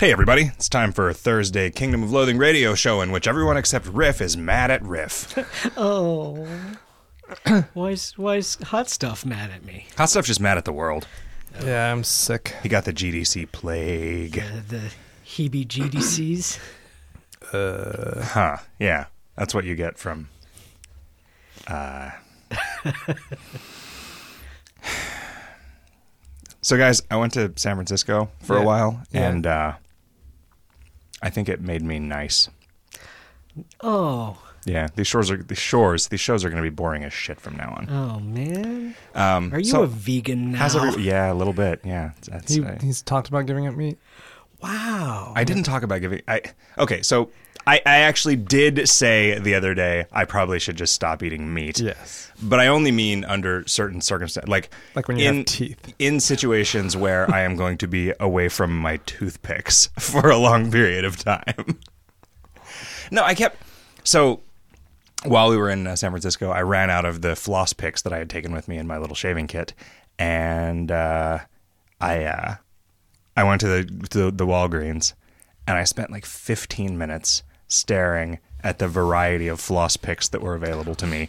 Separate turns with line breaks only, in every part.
Hey, everybody. It's time for a Thursday Kingdom of Loathing radio show in which everyone except Riff is mad at Riff.
Oh. why's why's hot stuff mad at me?
Hot Stuff's just mad at the world.
Yeah, I'm sick.
He got the GDC plague.
Uh, the heebie GDCs.
Uh, huh. Yeah. That's what you get from. Uh... so, guys, I went to San Francisco for a
Yeah.
while,
Yeah.
and uh, I think it made me nice.
Oh.
Yeah, these shores are these shores. These shows are going to be boring as shit from now on.
Oh man.
Um,
Are you
so-
a vegan now?
How's every, yeah, a little bit. Yeah, that's.
He,
I,
he's talked about giving up meat.
wow.
I didn't talk about giving. I okay. So I, I actually did say the other day I probably should just stop eating meat.
Yes.
But I only mean under certain circumstances, like
Like when you
in,
have teeth.
in situations where I am going to be away from my toothpicks for a long period of time. no, I kept so while we were in uh, San Francisco, I ran out of the floss picks that I had taken with me in my little shaving kit, and uh, I uh, I went to the, to the Walgreens, and I spent like 15 minutes staring at the variety of floss picks that were available to me,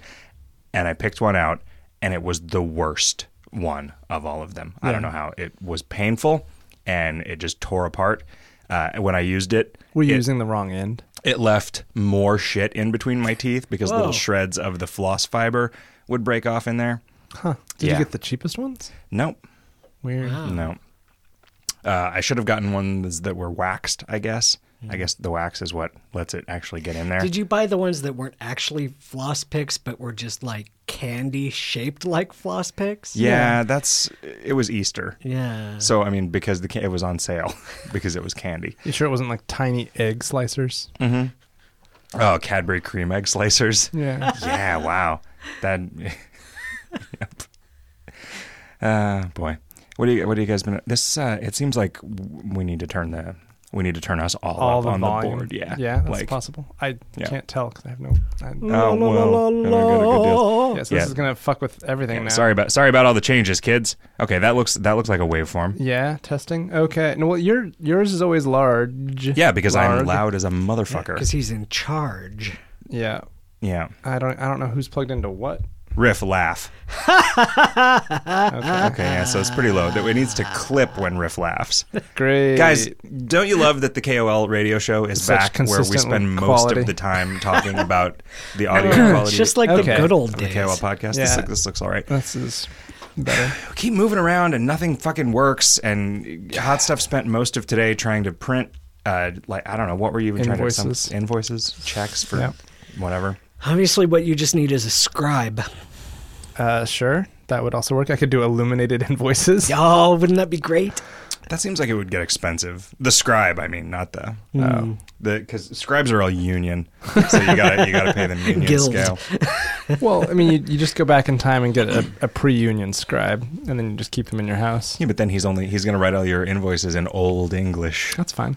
and I picked one out, and it was the worst one of all of them. I don't know how it was painful, and it just tore apart. Uh, when I used it,
We're
it-
using the wrong end.
it left more shit in between my teeth because
Whoa.
little shreds of the floss fiber would break off in there.
Huh. Did
Yeah.
you get the cheapest ones?
Nope.
Weird.
No. Uh, I should have gotten ones that were waxed, I guess. I guess the wax is what lets it actually get in there.
Did you buy the ones that weren't actually floss picks, but were just like candy shaped like floss picks?
yeah, that's it was Easter.
Yeah.
So I mean because the ca- it was on sale because it was candy.
You sure it wasn't like tiny egg slicers?
Oh, Cadbury cream egg slicers.
Yeah.
yeah, wow. That Yep. Uh boy. What do you what do you guys been this uh it seems like we need to turn the we need to turn us all,
All
up
the
on
volume.
the board. Yeah.
Yeah, that's
like,
possible. I
Yeah.
can't tell because I have no. I,
Oh, well, I got a good deal.
yeah, so
yeah.
this is gonna fuck with everything
Yeah,
now.
sorry about sorry about all the changes, kids. Okay, that looks that looks like a waveform.
Yeah, testing. Okay. No, well, your yours is always large.
Yeah, because I'm loud as a motherfucker.
Because he's in charge.
Yeah.
Yeah.
I don't. I don't know who's plugged into what.
Riff laugh.
Okay.
Okay, yeah, so it's pretty low. That it needs to clip when Riff laughs.
Great.
Guys, don't you love that the KOL radio show is
Such
back where we
consistent
spend most
quality.
of the time talking about the audio quality
it's just like
Okay.
the good old
of the
days.
KOL podcast? This,
Yeah.
look- this looks all right.
this is better.
We keep moving around and nothing fucking works. And Hot Stuff spent most of today trying to print, uh, like, I don't know, what were you even trying to
Invoices.
invoices, checks for
Yeah.
whatever.
Obviously, what you just need is a scribe.
Uh, sure, that would also work. I could do illuminated invoices.
Oh, wouldn't that be great?
That seems like it would get expensive. The scribe, I mean, not the
Oh.
the because scribes are all union, so you gotta you gotta pay them union
Guild.
scale.
Well, I mean, you, you just go back in time and get a, a pre-union scribe, and then you just keep them in your house.
Yeah, but then he's only he's gonna write all your invoices in old English.
That's fine.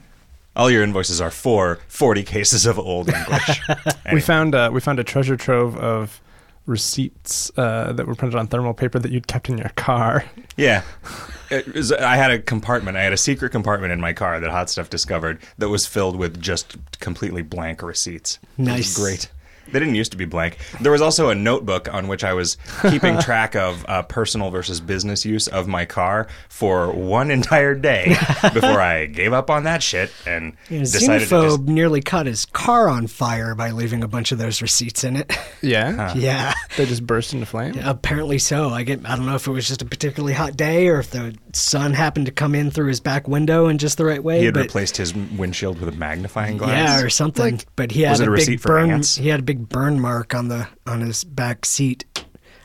All your invoices are for forty cases of old English.
We found uh, we found a treasure trove of receipts uh, that were printed on thermal paper that you'd kept in your car.
Yeah. It was, I had a compartment. I had a secret compartment in my car that Hot Stuff discovered that was filled with just completely blank receipts.
Nice.
great. They didn't used to be blank. There was also a notebook on which I was keeping track of uh, personal versus business use of my car for one entire day before I gave up on that shit and
Yeah,
decided to just.
nearly caught his car on fire by leaving a bunch of those receipts in it.
Yeah,
yeah.
they just burst into flame.
Apparently so. I get. I don't know if it was just a particularly hot day or if the sun happened to come in through his back window in just the right way.
He had
but
replaced his windshield with a magnifying glass.
yeah, or something. but he had
was it a
a,
receipt
big
for
burn.
ants?
He had a big burn mark on the on his back seat.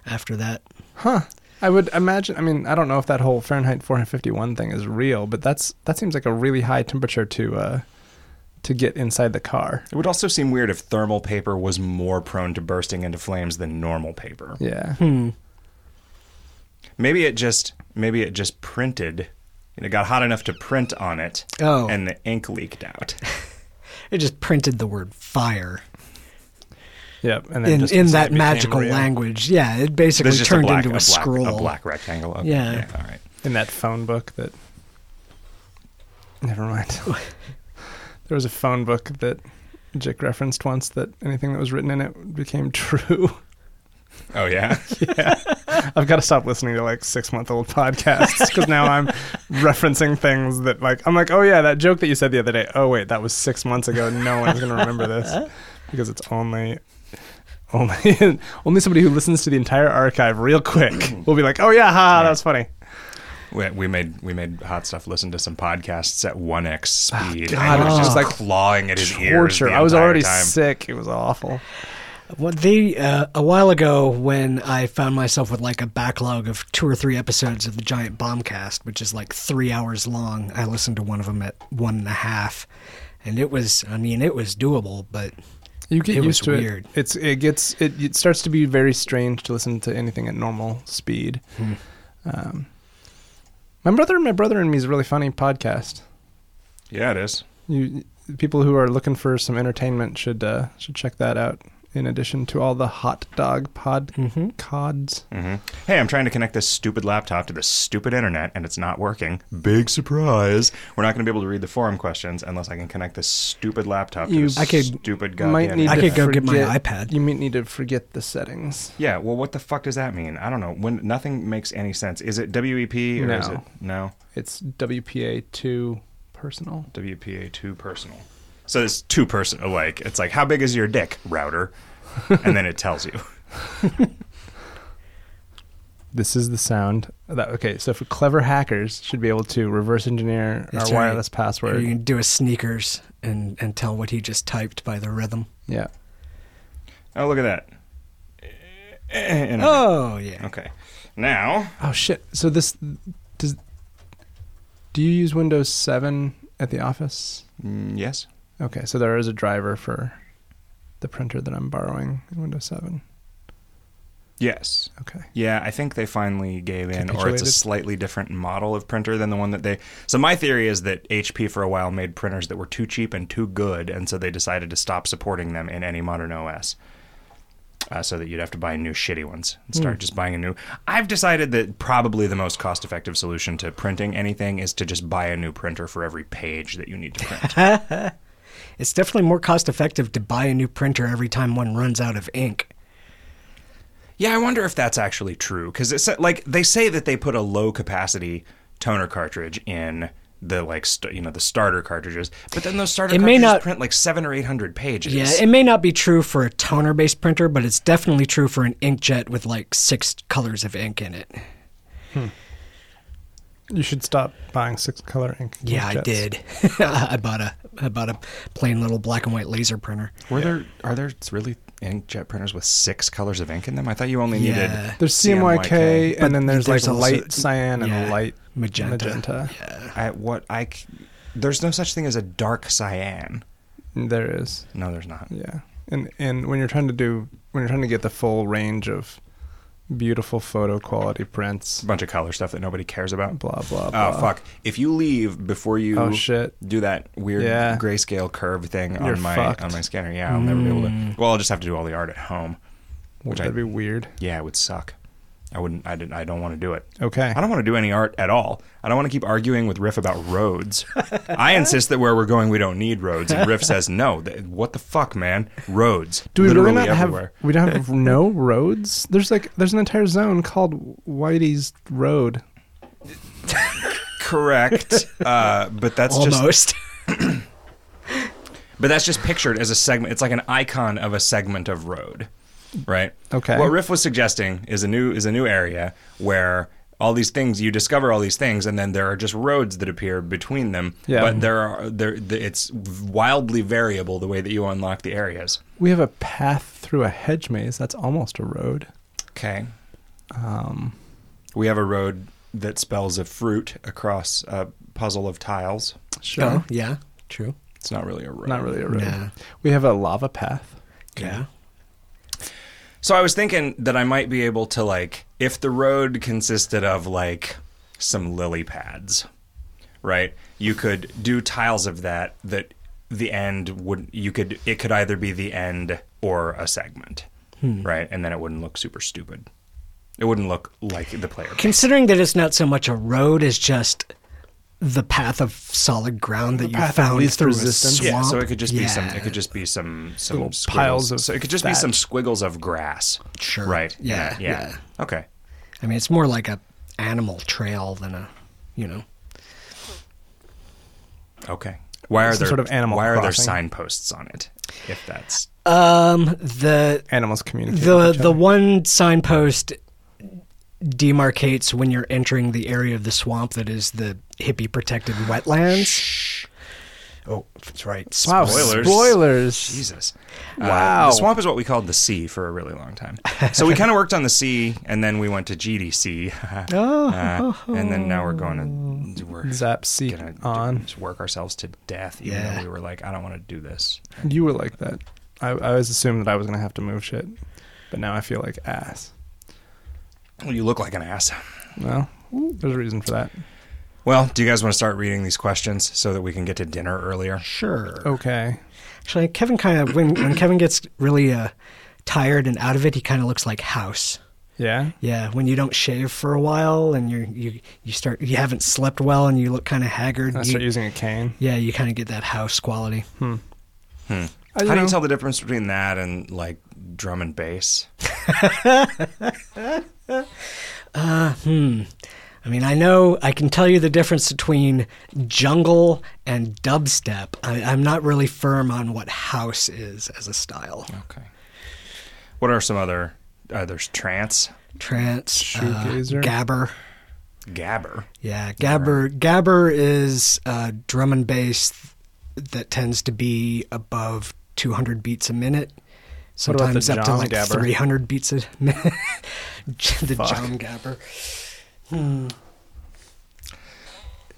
After that,
Huh. I would imagine. I mean, I don't know if that whole Fahrenheit 451 thing is real, but that's that seems like a really high temperature to uh, to get inside the car.
It would also seem weird if thermal paper was more prone to bursting into flames than normal paper.
Yeah. Hmm.
Maybe it just maybe it just printed and it got hot enough to print on it
Oh.
and the ink leaked out.
it just printed the word fire
Yep. And then
in
just
in that magical
real.
language. Yeah, it basically
just
turned
a black,
into a,
a, black,
scroll.
a black rectangle. Okay.
Yeah.
all right.
in that phone book that Never mind. there was a phone book that Jick referenced once that anything that was written in it became true.
Oh yeah, yeah.
I've got to stop listening to like six month old podcasts because now I'm referencing things that like I'm like, oh yeah, that joke that you said the other day. Oh wait, that was six months ago. No one's gonna remember this because it's only only only somebody who listens to the entire archive real quick will be like, oh yeah, ha, that was funny.
we, we made we made hot stuff listen to some podcasts at one x speed.
Ah, God,
and it was
it
just like clawing at his ears.
Torture.
the
I was already
time.
sick. It was awful.
Well, the uh, a while ago when I found myself with like a backlog of two or three episodes of the Giant Bombcast, which is like three hours long, I listened to one of them at one and a half, and it was, I mean, it was doable, but
You get
It
used
was
to
weird.
it. It's it gets it, it starts to be very strange to listen to anything at normal speed.
Hmm.
Um, my brother, my brother and me is a really funny podcast.
Yeah, it is.
You people who are looking for some entertainment should uh, should check that out. In addition to all the hot dog pod
Mhm.
cods.
hmm Hey, I'm trying to connect this stupid laptop to this stupid internet, and it's not working. Big surprise! We're not going to be able to read the forum questions unless I can connect this stupid laptop to
You-
this
I could-
stupid
might
goddamn.
need
I could go get my iPad.
You might need to forget the settings.
Yeah, well, what the fuck does that mean? I don't know. When nothing makes any sense. Is it WEP or is it no
It's WPA two personal.
WPA two personal? So it's two person Like it's like how big is your dick, router? and then it tells you.
This is the sound that okay. So for clever hackers should be able to reverse engineer
That's
our
right.
wireless
or
password.
you can do a sneakers and and tell what he just typed by the rhythm.
Yeah.
Oh, look at that.
Oh yeah.
Okay. Now,
Oh shit. So this does. Do you use Windows Seven at the office?
mm, yes.
Okay, so there is a driver for the printer that I'm borrowing in Windows Seven.
Yes.
Okay.
Yeah, I think they finally gave in, or it's a slightly different model of printer than the one that they. So my theory is that HP for a while made printers that were too cheap and too good, and so they decided to stop supporting them in any modern OS. Uh, so that you'd have to buy new shitty ones and start just buying a new. I've decided that probably the most cost-effective solution to printing anything is to just buy a new printer for every page that you need to print.
It's definitely more cost effective to buy a new printer every time one runs out of ink.
Yeah, I wonder if that's actually true because it's like they say that they put a low capacity toner cartridge in the like st- you know the starter cartridges, but then those starter
It may
cartridges
not-
print like seven or eight hundred pages.
Yeah, it may not be true for a toner based printer, but it's definitely true for an inkjet with like six colors of ink in it. Hmm.
You should stop buying six color ink.
Yeah, I did. I bought a I bought a plain little black and white laser printer.
Were there are there really inkjet printers with six colors of ink in them? I thought you only needed.
Yeah.
There's CMYK,
But
and then there's,
there's
like
also-
light cyan and
yeah,
light
magenta.
magenta.
I, what I c- there's no such thing as a dark cyan.
There is.
No, there's not.
Yeah, and and when you're trying to do when you're trying to get the full range of beautiful photo quality prints,
A bunch of color stuff that nobody cares about.
blah blah
Oh
blah.
fuck! If you leave before you
Oh shit!
do that weird
Yeah.
grayscale curve thing
You're
on my
fucked.
on my scanner, yeah, I'll never be able to. Mm. Well, I'll just have to do all the art at home. Which
That'd
I-
be weird.
Yeah, it would suck. I wouldn't. I didn't. I don't want to do it.
Okay.
I don't want to do any art at all. I don't want to keep arguing with Riff about roads. I insist that where we're going, we don't need roads, and Riff says no. Th- What the fuck, man? Roads.
Do we
Literally
really not
everywhere.
have? We don't have no roads. There's like there's an entire zone called Whitey's Road.
Correct, uh, but that's just
Almost.
But that's just pictured as a segment. It's like an icon of a segment of road, right?
Okay.
What Riff was suggesting is a new is a new area where all these things you discover all these things, and then there are just roads that appear between them.
Yeah.
But there are there the- it's wildly variable the way that you unlock the areas.
We have a path through a hedge maze. That's almost a road.
Okay.
Um,
We have a road that spells a fruit across a puzzle of tiles.
sure.
Oh, yeah, true.
It's not really a road.
Not really a road.
Nah.
We have a lava path.
Yeah.
So I was thinking that I might be able to like if the road consisted of like some lily pads, right? You could do tiles of that that the end would you could it could either be the end or a segment, hmm. right? And then it wouldn't look super stupid. It wouldn't look like the player.
Considering that it's not so much a road as just the path of solid ground that you found
least
through
resistance.
a
Yeah, so it could just be some. It could just be some some
Little piles of
So it could just be some squiggles of grass.
Sure.
Right.
Yeah,
Yeah.
yeah.
Okay.
I mean, it's more like a animal trail than a, you know.
Okay. Why are
Some
there
sort of Animal
Why are there signposts on it? If that's
Um, the
Animals communicate.
the
with each
the one signpost demarcates when you're entering the area of the swamp that is the hippie protected wetlands. Oh, that's right.
Wow,
Spoilers.
spoilers.
Jesus.
Wow.
Uh, the swamp is what we called the sea for a really long time. So we kind of worked on the sea, and then we went to GDC,
Oh,
uh, and then now we're going to we're
Zap seat
gonna do-
on.
just work ourselves to death. Even
Yeah.
though we were like, I don't want to do this.
You were like that. I, I always assumed that I was gonna have to move shit, but now I feel like ass.
Well, you look like an ass.
Well, there's a reason for that.
Well, do you guys want to start reading these questions so that we can get to dinner earlier?
sure.
Okay.
Actually, Kevin kind of when when Kevin gets really uh, tired and out of it, he kind of looks like House.
Yeah.
Yeah, when you don't shave for a while and you you you start you haven't slept well and you look kind of haggard.
I
you-
start using a cane.
yeah, you kind of get that House quality.
Hmm.
I,
How
you
do you tell the difference between that and like drum and bass? Hmm.
I mean, I know I can tell you the difference between jungle and dubstep. I, I'm not really firm on what house is as a style.
Okay. What are some other? Uh, there's trance,
Trance, uh,
Shoegazer.
gabber.
gabber.
Yeah, gabber. Gabber is uh, drum and bass that tends to be above 200 beats a minute.
What about the
Sometimes up to like
Gabber?
300 beats a minute. the
Fuck.
Gom Jabbar.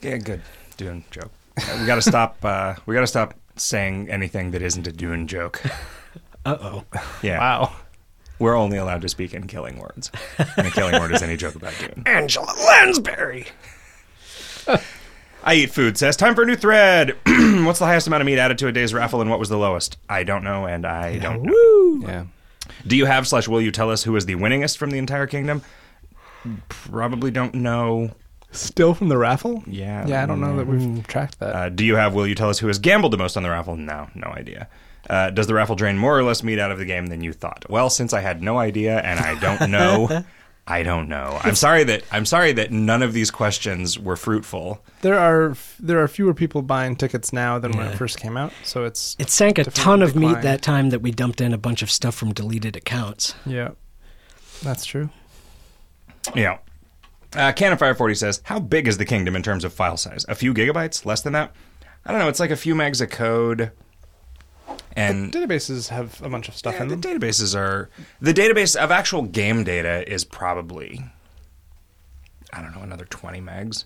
Yeah, good. Dune joke. We got to stop. Uh, we got to stop saying anything that isn't a Dune joke.
Uh oh.
Yeah,
Wow.
we're only allowed to speak in killing words. And a killing word is any joke about Dune.
Angela Lansbury.
I eat food says time for a new thread. What's the highest amount of meat added to a day's raffle, and what was the lowest? I don't know, and I don't know.
Woo!
Yeah.
Do you have slash will you tell us who is the winningest from the entire kingdom? Probably don't know.
Still from the raffle?
Yeah.
Yeah, I don't know that we've tracked that.
Uh, do you have will you tell us who has gambled the most on the raffle? No, no idea. Uh, does the raffle drain more or less meat out of the game than you thought? Well, since I had no idea and I don't know, I don't know. I'm sorry that I'm sorry that none of these questions were fruitful.
there are there are fewer people buying tickets now than when it first came out, so it's
It sank a ton of meat that time that we dumped in a bunch of stuff from deleted accounts.
yeah. That's true.
Yeah. Uh, Canon Fire 40 says, How big is the kingdom in terms of file size? A few gigabytes? Less than that? I don't know. It's like a few megs of code. And
Databases have a bunch of stuff
yeah,
in
the
them.
The databases are. The database of actual game data is probably, I don't know, another 20 megs,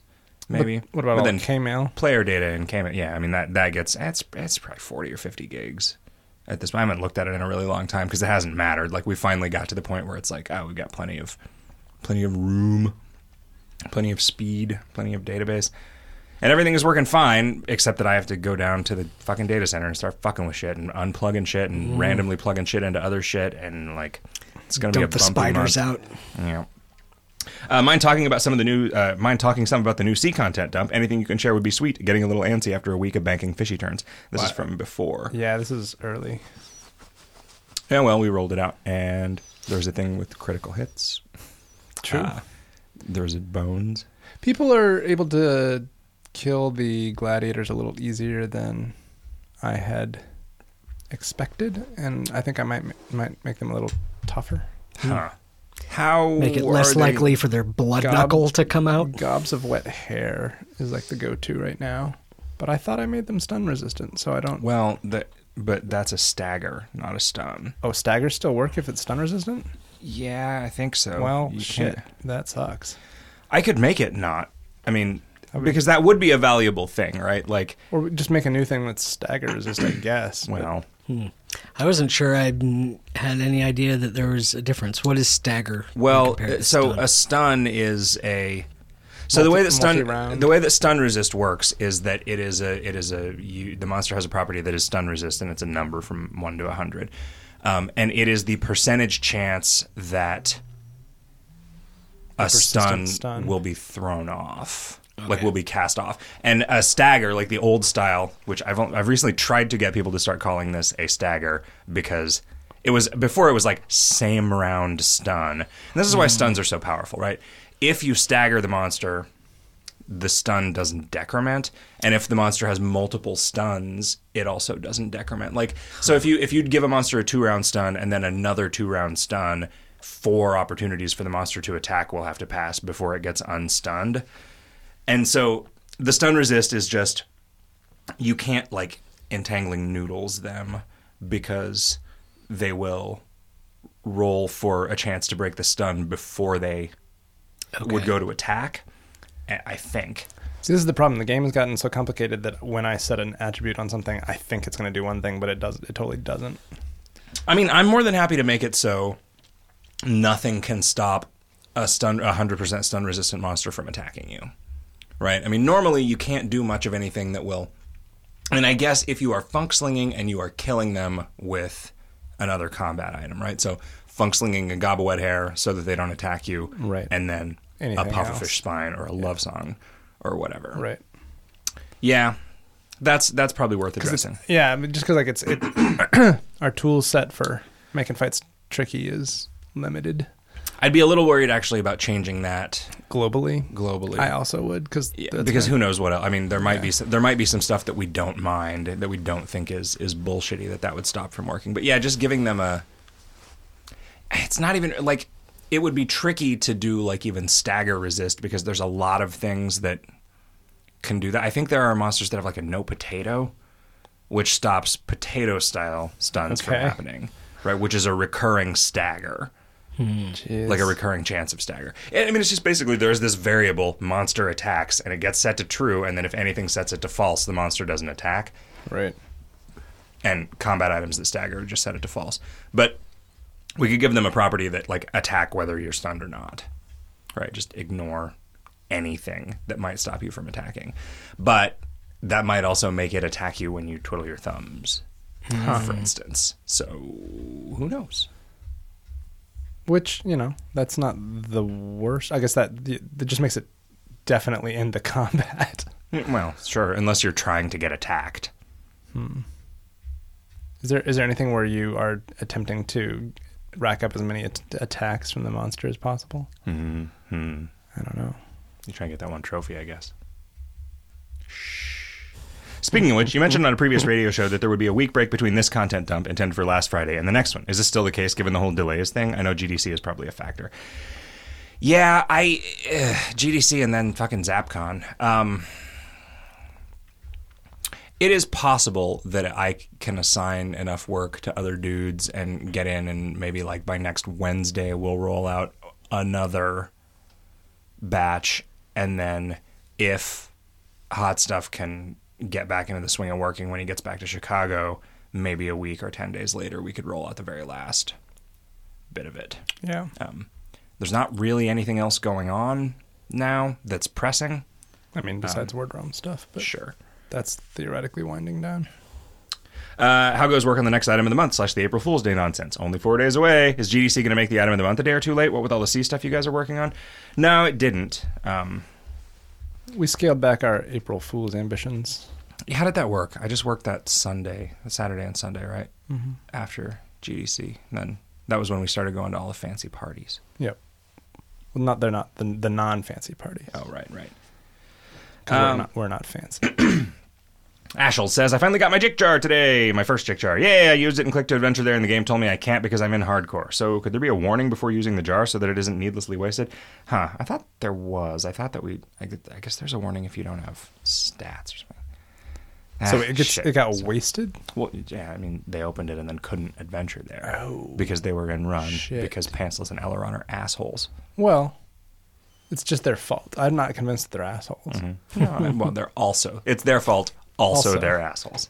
maybe.
What, what about
But then
the K-mail?
player data and came yeah i mean that that gets that's that's probably 40 or 50 gigs at this point i haven't looked at it in a really long time because it hasn't mattered like we finally got to the point where it's like oh we've got plenty of plenty of room plenty of speed plenty of database and everything is working fine except that i have to go down to the fucking data center and start fucking with shit and unplugging shit and randomly plugging shit into other shit and like it's gonna
Dump
be a
the spiders
month.
out.
Yeah. Uh, mind talking about some of the new, uh, mind talking some about the new sea content dump. Anything you can share would be sweet. Getting a little antsy after a week of banking fishy turns. This is from before.
Yeah, this is early.
Yeah, well, we rolled it out, and there was a thing with critical hits.
True.
Uh, there was a bones.
People are able to kill the gladiators a little easier than I had expected, and I think I might might make them a little tougher. Hmm.
Huh. How
Make it less likely for their blood
Gob-
knuckle to come out.
Gobs of wet hair is like the go-to right now, but I thought I made them stun resistant, so I don't.
Well, the, but that's a stagger, not a stun.
Oh, staggers still work if it's stun resistant?
Yeah, I think so.
well,
You
shit,
can't-
that sucks.
I could make it not. I mean, because that would be a valuable thing, right? Like,
Or just make a new thing that's stagger resist, I guess. but-
well,
I wasn't sure I had any idea that there was a difference. What is stagger?
Well,
to
so
stun?
a stun is a so the way that stun
multi-round.
the way that stun resist works is that it is a it is a you, the monster has a property that is stun resistant. It's a number from one to a hundred, um, and it is the percentage chance that a stun,
stun.
will be thrown off. Like will be cast off. And a stagger, like the old style, which I've I've recently tried to get people to start calling this a stagger because it was before it was like same round stun. And this is why hmm. stuns are so powerful, right? If you stagger the monster, the stun doesn't decrement and if the monster has multiple stuns it also doesn't decrement like so if you if you'd give a monster a two round stun and then another two round stun four opportunities for the monster to attack will have to pass before it gets unstunned and so the stun resist is just you can't like entangling noodles them because they will roll for a chance to break the stun before they would go to attack I I think.
See, this is the problem. The game has gotten so complicated that when I set an attribute on something, I think it's going to do one thing, but it does. It totally doesn't.
I mean, I'm more than happy to make it so nothing can stop a stun, a hundred percent stun resistant monster from attacking you. Right? I mean, normally you can't do much of anything that will. And I guess if you are funk slinging and you are killing them with another combat item, right? So funk slinging a gob wet hair so that they don't attack you,
Right.
And then
Anything
a pufferfish spine or a love song or whatever.
Right.
Yeah, that's that's probably worth addressing.
Yeah, I mean, just because like it's it, our tool set for making fights tricky is limited
I'd be a little worried actually about changing that
globally.
globally.
I also would because
Yeah, because who knows what else? I mean, there might be some, there might be some stuff that we don't mind that we don't think is is bullshitty that that would stop from working. But yeah, just giving them a it's not even like it would be tricky to do like even stagger resist because there's a lot of things that can do that. I think there are monsters that have like a no potato which stops potato style stuns from happening, right? Which is a recurring stagger Hmm. like a recurring chance of stagger. I mean, it's just basically there's this variable monster attacks, and it gets set to true, and then if anything sets it to false, the monster doesn't attack.
right.
And combat items that stagger just set it to false. But we could give them a property that like attack whether you're stunned or not, right? Just ignore anything that might stop you from attacking. But that might also make it attack you when you twiddle your thumbs, hmm. for instance. So who knows?
Which you know that's not the worst. I guess that that just makes it definitely into combat.
Well, sure, unless you're trying to get attacked.
Is there is there anything where you are attempting to rack up as many at- attacks from the monster as possible?
Hmm.
I don't know.
You try and get that one trophy, I guess. Speaking of which, you mentioned on a previous radio show that there would be a week break between this content dump intended for last Friday and the next one. Is this still the case given the whole delays thing? I know GDC is probably a factor. Yeah, I GDC and then fucking ZapCon. Um, it is possible that I can assign enough work to other dudes and get in, and maybe like by next Wednesday we'll roll out another batch, and then if hot stuff can get back into the swing of working when he gets back to Chicago, maybe a week or ten days later we could roll out the very last bit of it.
Yeah.
Um, there's not really anything else going on now that's pressing.
I mean, besides word realm stuff, but
Sure.
that's theoretically winding down.
Uh, how goes work on the next item of the month slash the April Fool's Day nonsense? Only four days away. Is GDC going to make the item of the month a day or two late? What with all the C stuff you guys are working on? No, it didn't. Um,
We scaled back our April Fool's ambitions.
how did that work? I just worked that Sunday, Saturday and Sunday, right?
Mm-hmm.
After GDC. And then that was when we started going to all the fancy parties.
Yep. Well, not they're not the the non fancy parties.
Oh, right, right. Um,
we're not we're not fancy.
Ashel says, I finally got my Jick Jar today. My first Jick Jar. Yay, I used it and clicked to adventure there, and the game told me I can't because I'm in hardcore. So, could there be a warning before using the jar so that it isn't needlessly wasted? Huh, I thought there was. I thought that we. I, I guess there's a warning if you don't have stats or something.
so
Ah,
it gets it got
So-
wasted.
Well, yeah, I mean, they opened it and then couldn't adventure there.
Oh,
Because they were in run.
shit.
Because Pantsless and Eleron are assholes.
Well, it's just their fault. I'm not convinced they're assholes.
No, well, they're also. It's their fault. Also,
Also.
they're assholes.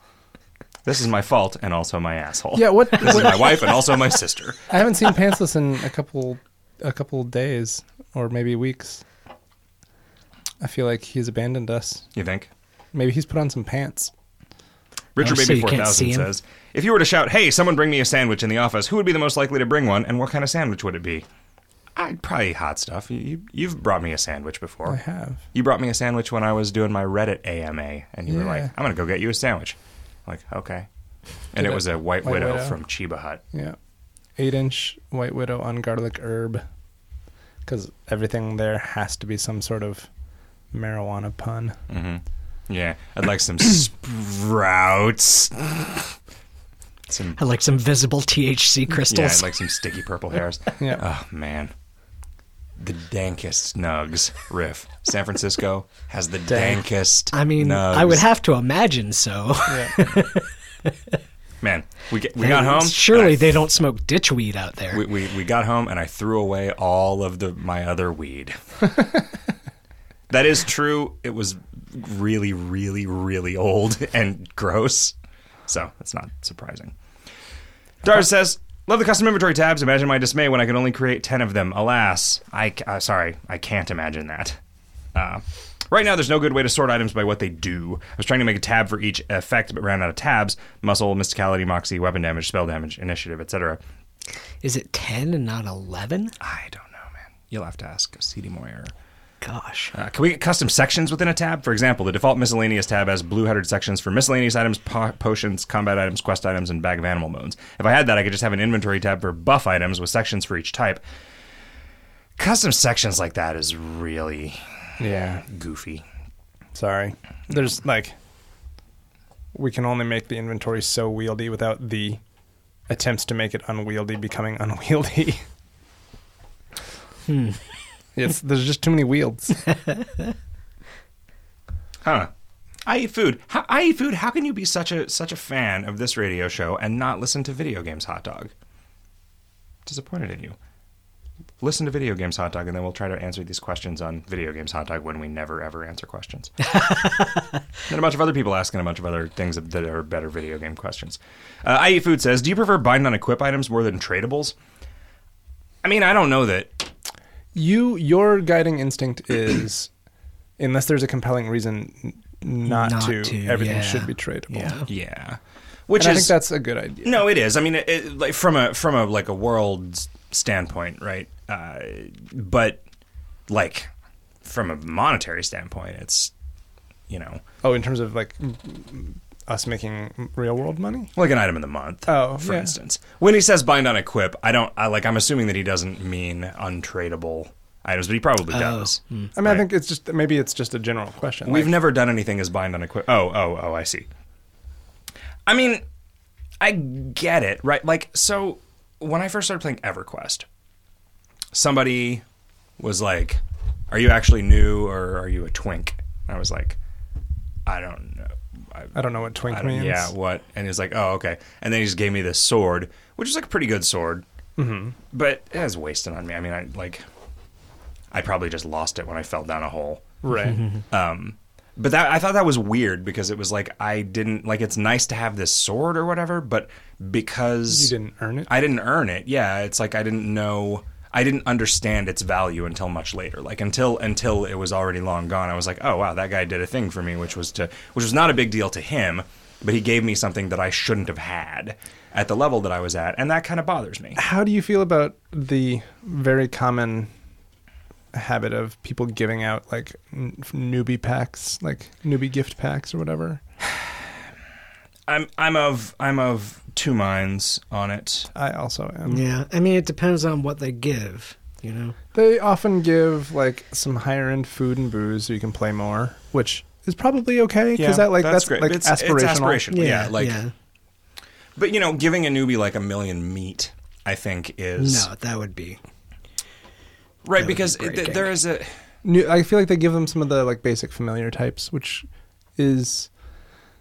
This is my fault and also my asshole.
Yeah, what?
This is my wife and also my sister.
I haven't seen Pantsless in a couple a couple days or maybe weeks. I feel like he's abandoned us.
You think?
Maybe he's put on some pants.
Richard
Oh,
Baby
you
4000 says, If you were to shout, hey, someone bring me a sandwich in the office, who would be the most likely to bring one, and what kind of sandwich would it be? I I, probably hot stuff. You, you you've brought me a sandwich before.
I
before.
have.
You brought me a sandwich when I was doing my Reddit AMA, and you were like, "I'm gonna go get you a sandwich." I'm like, okay. And
Did
it
it-
was a White,
White
Widow,
Widow?
from Cheba Hut.
Yeah. Eight inch white widow on garlic herb. Because everything there has to be some sort of marijuana pun.
hmm Yeah, I'd like some sprouts. Some
I like some visible THC crystals.
yeah,
crystals.
I'd like some sticky purple hairs.
Yeah.
Oh man, the dankest nugs riff. San Francisco has the
Dank.
dankest.
I mean,
nugs.
I would have to imagine so.
Yeah.
Man, we get, we got home.
Surely
I-
they don't smoke ditchweed out there.
we, we we got home and I threw away all of the my other weed. that is true. It was really, really, really old and gross. So that's not surprising. Dars says, "Love the custom inventory tabs. Imagine my dismay when I could only create ten of them. Alas, I uh, sorry, I can't imagine that." Uh, right now, there's no good way to sort items by what they do. I was trying to make a tab for each effect, but ran out of tabs: muscle, mysticality, moxie, weapon damage, spell damage, initiative, etc.
Is it 10 and not 11?
I don't know, man. You'll have to ask CD Moyer.
Gosh.
Uh, can we get custom sections within a tab? For example, the default miscellaneous tab has blue headed sections for miscellaneous items, po- potions, combat items, quest items, and bag of animal modes. If I had that, I could just have an inventory tab for buff items with sections for each type. Custom sections like that is really
yeah.
goofy.
Sorry. There's like we can only make the inventory so wieldy without the attempts to make it unwieldy becoming unwieldy.
Hmm.
It's there's just too many wheels.
Huh. I eat food. How, I eat food. How can you be such a such a fan of this radio show and not listen to video games, hot dog? Disappointed in you. Listen to video games, hot dog, and then we'll try to answer these questions on video games, hot dog, when we never ever answer questions. and a bunch of other people asking a bunch of other things that are better video game questions. Uh, I eat food says, "Do you prefer bind on equip items more than tradables?" I mean, I don't know that.
You your guiding instinct is unless there's a compelling reason not,
Not
to,
to,
everything
yeah.
should be tradable.
Yeah.
Yeah, which
And I
is
think that's a good idea.
No, it is. I mean, it, it, like from a from a like a world standpoint, right? Uh, but like from a monetary standpoint, it's you know
Oh, in terms of like m- m- us making real world money?
like an item in the month.
Oh,
for
yeah.
instance, when he says bind on equip, I don't. I like. I'm assuming that he doesn't mean untradeable items, but he probably
Oh,
does. Hmm.
I mean,
Right.
I think it's just maybe it's just a general question.
We've
Like,
never done anything as bind on equip. Oh, oh, oh, I see. I mean, I get it, right? Like, so when I first started playing EverQuest, somebody was like, "Are you actually new or are you a twink?" I was like, "I don't know." I,
I don't know what twink
I
means.
Yeah, what? And he's like, "Oh, okay." And then he just gave me this sword, which is like a pretty good sword,
hmm
but it was wasted on me. I mean, I like, I probably just lost it when I fell down a hole.
Right.
Um, but that I thought that was weird because it was like I didn't like it's nice to have this sword or whatever, but because
you didn't earn it.
I didn't earn it, yeah, it's like I didn't know I didn't understand its value until much later. Like until until it was already long gone, I was like, oh wow, that guy did a thing for me, which was to which was not a big deal to him, but he gave me something that I shouldn't have had at the level that I was at, and that kind of bothers me.
How do you feel about the very common habit of people giving out like n- newbie packs, like newbie gift packs or whatever?
I'm I'm of I'm of two minds on it.
I also am.
Yeah. I mean, it depends on what they give, you know?
They often give like some higher end food and booze so you can play more, which is probably okay because that like that's,
great.
like
It's-
aspirational.
It's aspirational. Yeah, like
yeah.
But you know, giving a newbie like a million meat, I think is
No, that would be.
right
would be
because it, there is a
New, I feel like they give them some of the like basic familiar types, which is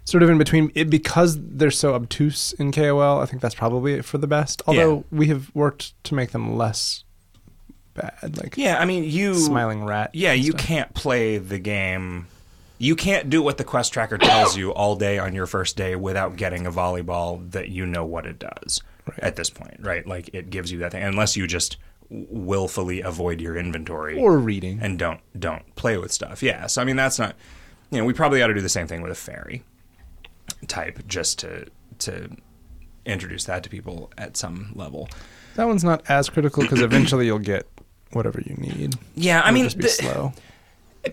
sort of in between it because they're so obtuse in KOL. I think that's probably for the best. Although we have worked to make them less bad, like
yeah. I mean, you
smiling rat.
Yeah, you
stuff.
can't play the game. You can't do what the quest tracker tells you all day on your first day without getting a volleyball that you know what it does
Right.
at this point, right? Like it gives you that thing, unless you just willfully avoid your inventory
or reading.
and don't don't play with stuff. Yeah, so I mean that's not you know we probably ought to do the same thing with a fairy type just to to introduce that to people at some level.
that one's not as critical because eventually you'll get whatever you need.
Yeah, I
It'll
mean,
just be
the-
slow.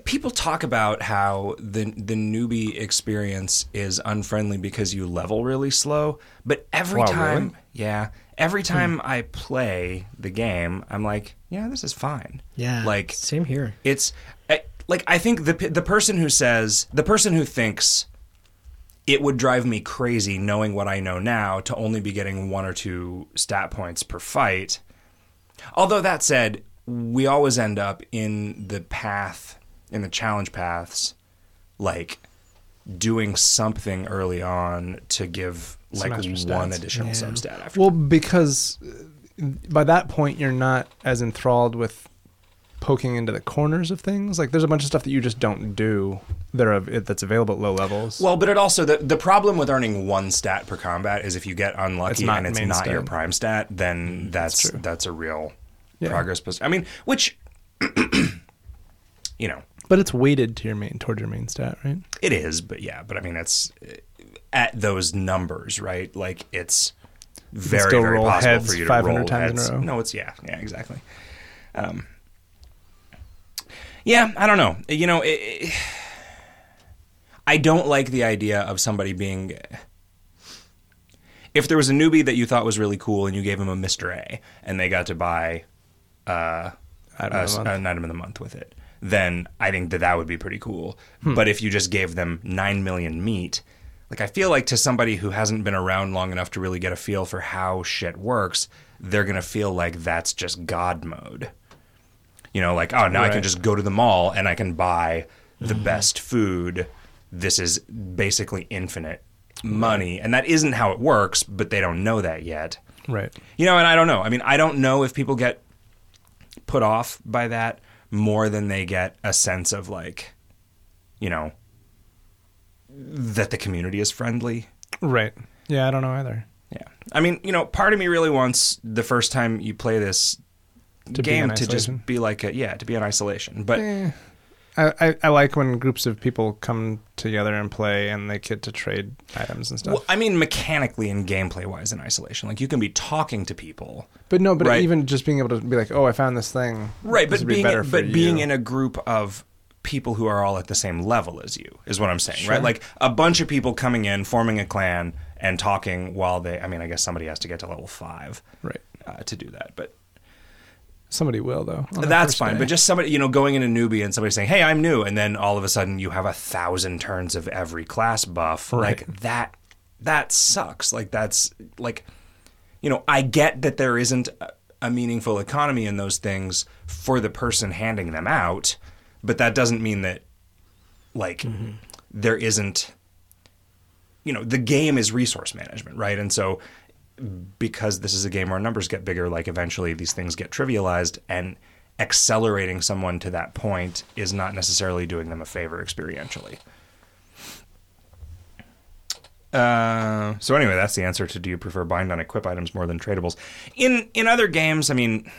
people talk about how the the newbie experience is unfriendly because you level really slow, but every
Wow,
time,
really? Hmm.
yeah, every time I play the game, I'm like, yeah, this is fine.
Yeah.
like
same here.
it's like I think the the person who says the person who thinks it would drive me crazy knowing what I know now to only be getting one or two stat points per fight. Although that said, we always end up in the path in the challenge paths like doing something early on to give
Some
like one additional
Yeah.
substat after.
Well, because uh, by that point you're not as enthralled with poking into the corners of things. Like there's a bunch of stuff that you just don't do that are that's available at low levels.
Well, but it also the the problem with earning one stat per combat is if you get unlucky
It's
and it's not your prime stat, then that's
true.
that's, a real
Yeah.
progress. Post- I mean, which you know
but it's weighted to your main toward your main stat, right?
it is, but yeah, but I mean it's uh, at those numbers, right? Like it's very very
roll
possible
heads
for you to
500
roll
times in a
heads.
row.
No, it's yeah, yeah, exactly. Um, yeah, I don't know. You know, it, it, I don't like the idea of somebody being. If there was a newbie that you thought was really cool and you gave him a Mister A and they got to buy uh,
Item
a-
of the month.
an item of the month with it, then I think that that would be pretty cool.
Hmm.
But if you just gave them nine million meat, like I feel like to somebody who hasn't been around long enough to really get a feel for how shit works, they're gonna feel like that's just God mode. You know, like oh now I can just go to the mall and I can buy the mm-hmm. best food. This is basically infinite money, and that isn't how it works. But they don't know that yet.
Right.
You know, and I don't know. I mean, I don't know if people get put off by that more than they get a sense of like, you know, that the community is friendly.
Right. Yeah, I don't know either.
Yeah. I mean, you know, part of me really wants the first time you play this
To be
game to just be like a yeah, to be in isolation. But
Eh. I, I, like when groups of people come together and play and they get to trade items and stuff.
well, I mean mechanically and gameplay wise in isolation. Like you can be talking to people.
but no, but
right.
even just being able to be like, oh, I found this thing.
Right,
This
but
be
being
for
but being in a group of people who are all at the same level as you is what I'm saying,
Sure.
right? Like a bunch of people coming in, forming a clan, and talking while they. I mean, I guess somebody has to get to level five
right.
uh, to do that, but
Somebody will though.
that's fine.
day.
But just somebody, you know, going in a newbie and somebody saying, "Hey, I'm new," and then all of a sudden you have a thousand turns of every class buff,
Right.
like that. That sucks. Like that's like, you know, I get that there isn't a, a meaningful economy in those things for the person handing them out, but that doesn't mean that, like, mm-hmm. there isn't. You know, the game is resource management, right? And so because this is a game where numbers get bigger, like eventually these things get trivialized, and accelerating someone to that point is not necessarily doing them a favor experientially. Uh, so anyway, that's the answer to do you prefer bind on equip items more than tradables? In in other games, I mean,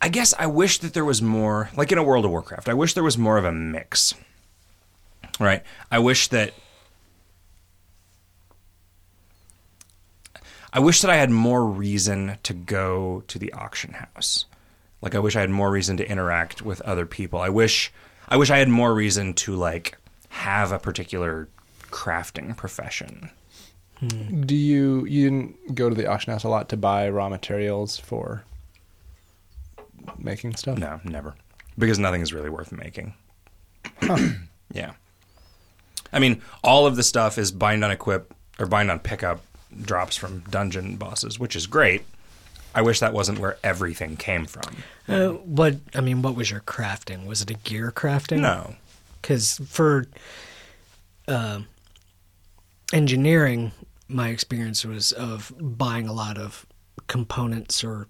I guess I wish that there was more, like in a World of Warcraft. I wish there was more of a mix. Right. I wish that I wish that I had more reason to go to the auction house. Like I wish I had more reason to interact with other people. I wish I wish I had more reason to like have a particular crafting profession. Hmm.
do you you didn't go to the auction house a lot to buy raw materials for making stuff?
No, never. Because nothing is really worth making. yeah. I mean, all of the stuff is bind on equip or bind on pickup drops from dungeon bosses, which is great. I wish that wasn't where everything came from.
Uh, what I mean, what was your crafting? Was it a gear crafting?
No.
because for uh, engineering, my experience was of buying a lot of components or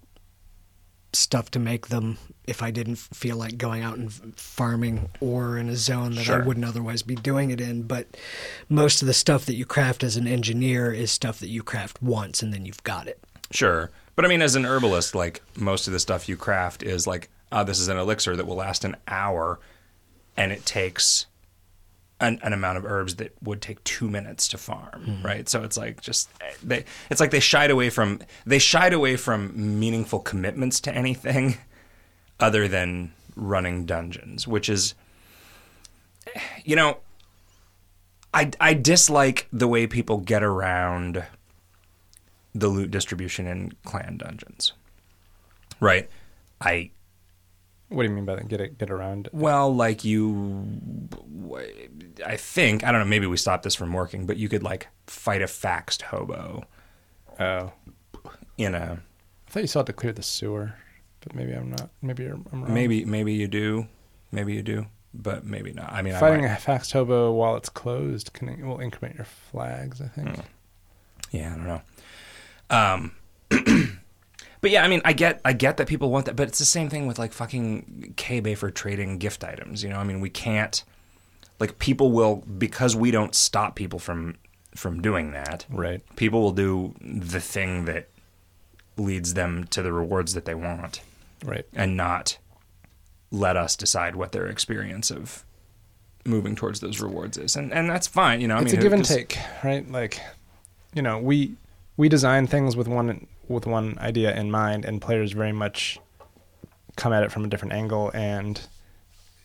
stuff to make them if I didn't feel like going out and farming or in a zone that
Sure.
I wouldn't otherwise be doing it in. But most of the stuff that you craft as an engineer is stuff that you craft once and then you've got it.
Sure. But I mean, as an herbalist, like most of the stuff you craft is like, ah, this is an elixir that will last an hour and it takes an, an amount of herbs that would take two minutes to farm,
Hmm.
right? So it's like just they, it's like they shied away from they shied away from meaningful commitments to anything other than running dungeons, which is, you know, I I dislike the way people get around the loot distribution in clan dungeons, right? I
What do you mean by that? Get it, get around. it?
well, like you, I think I don't know. Maybe we stopped this from working, but you could like fight a faxed hobo
Oh,
in a
I thought you still had to clear the sewer, but maybe I'm not. Maybe you're, I'm wrong.
maybe maybe you do, maybe you do, but maybe not. I mean, I
fighting
might-
a faxed hobo while it's closed can will increment your flags. I think.
Hmm. yeah, I don't know. Um, but yeah, I mean, I get I get that people want that, but it's the same thing with like fucking K-Bay for trading gift items. You know, I mean, we can't like people will because we don't stop people from from doing that.
Right.
people will do the thing that leads them to the rewards that they want
Right.
and not let us decide what their experience of moving towards those rewards is and and that's fine you know I
it's
mean
a give and take, right? Like, you know, we we design things with one with one idea in mind, and players very much come at it from a different angle. And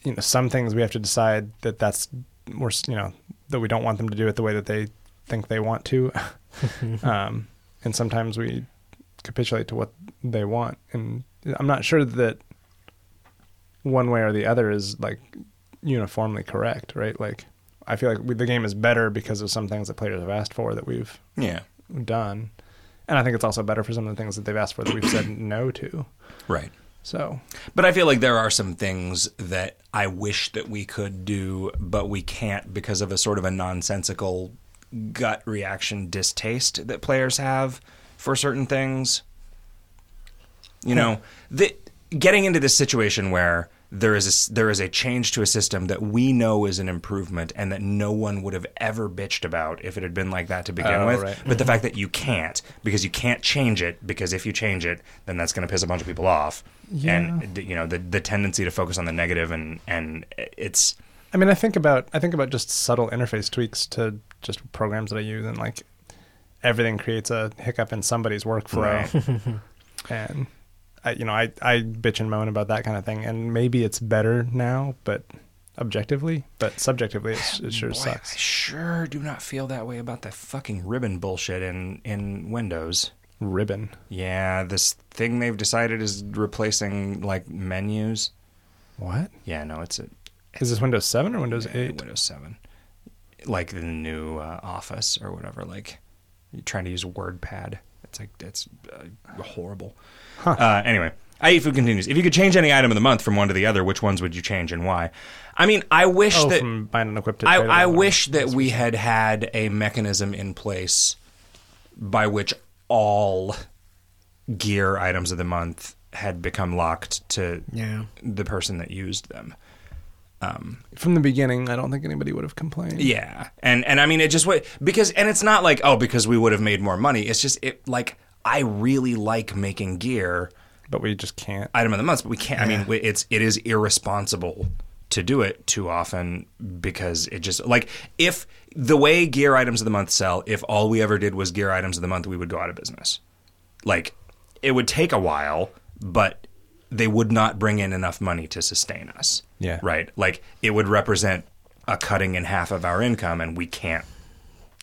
you know, some things we have to decide that that's we're you know that we don't want them to do it the way that they think they want to, um, and sometimes we capitulate to what they want. And I'm not sure that one way or the other is like uniformly correct, right? Like, I feel like we, the game is better because of some things that players have asked for that we've
yeah
done, and I think it's also better for some of the things that they've asked for that we've said no to.
right.
So,
but I feel like there are some things that I wish that we could do but we can't because of a sort of a nonsensical gut reaction distaste that players have for certain things. You hmm. know the, getting into this situation where there is a, there is a change to a system that we know is an improvement and that no one would have ever bitched about if it had been like that to begin
Oh,
with
right.
but the fact that you can't because you can't change it because if you change it then that's going to piss a bunch of people off Yeah. and you know the the tendency to focus on the negative and and it's
I mean, I think about I think about just subtle interface tweaks to just programs that I use, and like everything creates a hiccup in somebody's workflow, and I, you know, I I bitch and moan about that kind of thing, and maybe it's better now, but objectively, but subjectively, it's, it sure
Boy,
sucks.
I sure do not feel that way about the fucking ribbon bullshit in in Windows.
Ribbon.
Yeah, this thing they've decided is replacing like menus.
What
Yeah, no, it's a
is this? Windows Seven or Windows
yeah,
Eight?
Windows Seven, like the new uh, Office or whatever. Like you're trying to use WordPad. It's like it's uh, horrible. Uh, anyway, IEFU continues. If you could change any item of the month from one to the other, which ones would you change and why? I mean, I wish
Oh,
that
from bind and equip
I, I wish that we had had a mechanism in place by which all gear items of the month had become locked to
Yeah.
the person that used them.
Um, from the beginning. I don't think anybody would have complained.
Yeah, and and I mean it just what because and it's not like oh because we would have made more money. It's just it like I really like making gear
but we just can't.
item of the month, but we can't. I mean we- it's it is irresponsible to do it too often because it just like if the way gear items of the month sell, if all we ever did was gear items of the month, we would go out of business. Like it would take a while, but they would not bring in enough money to sustain us.
Yeah.
Right? Like it would represent a cutting in half of our income and we can't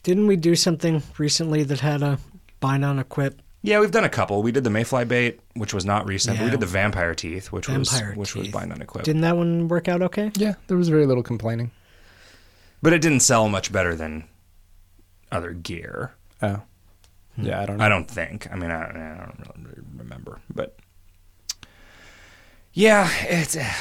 Didn't we do something recently that had a bind on equip?
Yeah, we've done a couple. We did the Mayfly bait, which was not recent. but We did the Vampire Teeth, which
Vampire
was which was
Teeth.
bind on equip.
Didn't that one work out okay?
Yeah, there was very little complaining.
but it didn't sell much better than other gear.
Oh, yeah, I don't know.
I don't think. I mean, I, I don't really remember, but yeah, it's. Uh,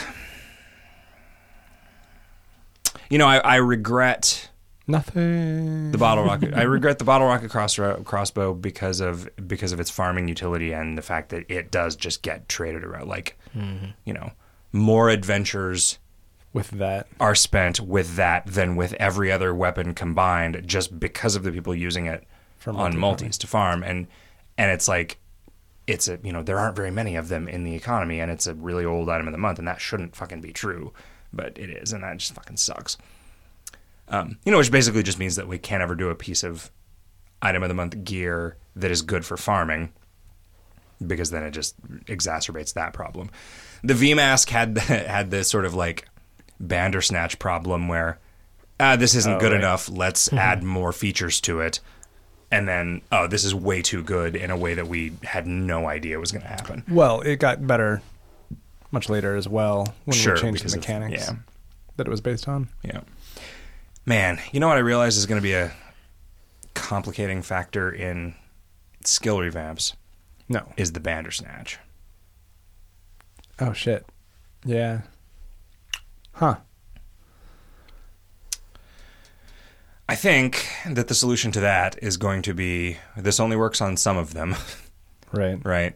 you know, I, I regret
Nothing.
the bottle rocket. I regret the bottle rocket cross, crossbow because of because of its farming utility and the fact that it does just get traded around. Like, mm-hmm. you know, more adventures
with that.
are spent with that than with every other weapon combined, just because of the people using it on multis to farm. And and it's like it's a you know there aren't very many of them in the economy, and it's a really old item of the month, and that shouldn't fucking be true, but it is, and that just fucking sucks. Um, you know, which basically just means that we can't ever do a piece of item of the month gear that is good for farming because then it just exacerbates that problem. The VMask had had this sort of like Bandersnatch problem where ah, this isn't
Oh,
good
right.
enough. Let's add more features to it. And then, oh, this is way too good in a way that we had no idea was going to happen.
Well, it got better much later as well when
Sure,
we changed the
of-
mechanics
yeah.
that it was based on.
Yeah. Man, you know what I realized is going to be a complicating factor in skill revamps
No.
is the Bandersnatch.
Oh shit. Yeah. Huh.
I think that the solution to that is going to be this only works on some of them,
Right.
right?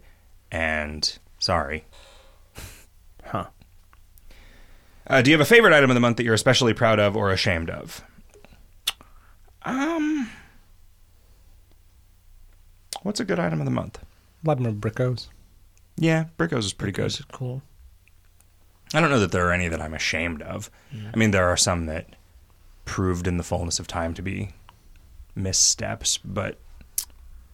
And sorry.
Huh.
Uh, do you have a favorite item of the month that you're especially proud of or ashamed of? Um, what's a good item of the month?
Vladimir Brickos.
Yeah, Brickos is pretty good.
Is cool.
I don't know that there are any that I'm ashamed of. I mean, there are some that proved in the fullness of time to be missteps, but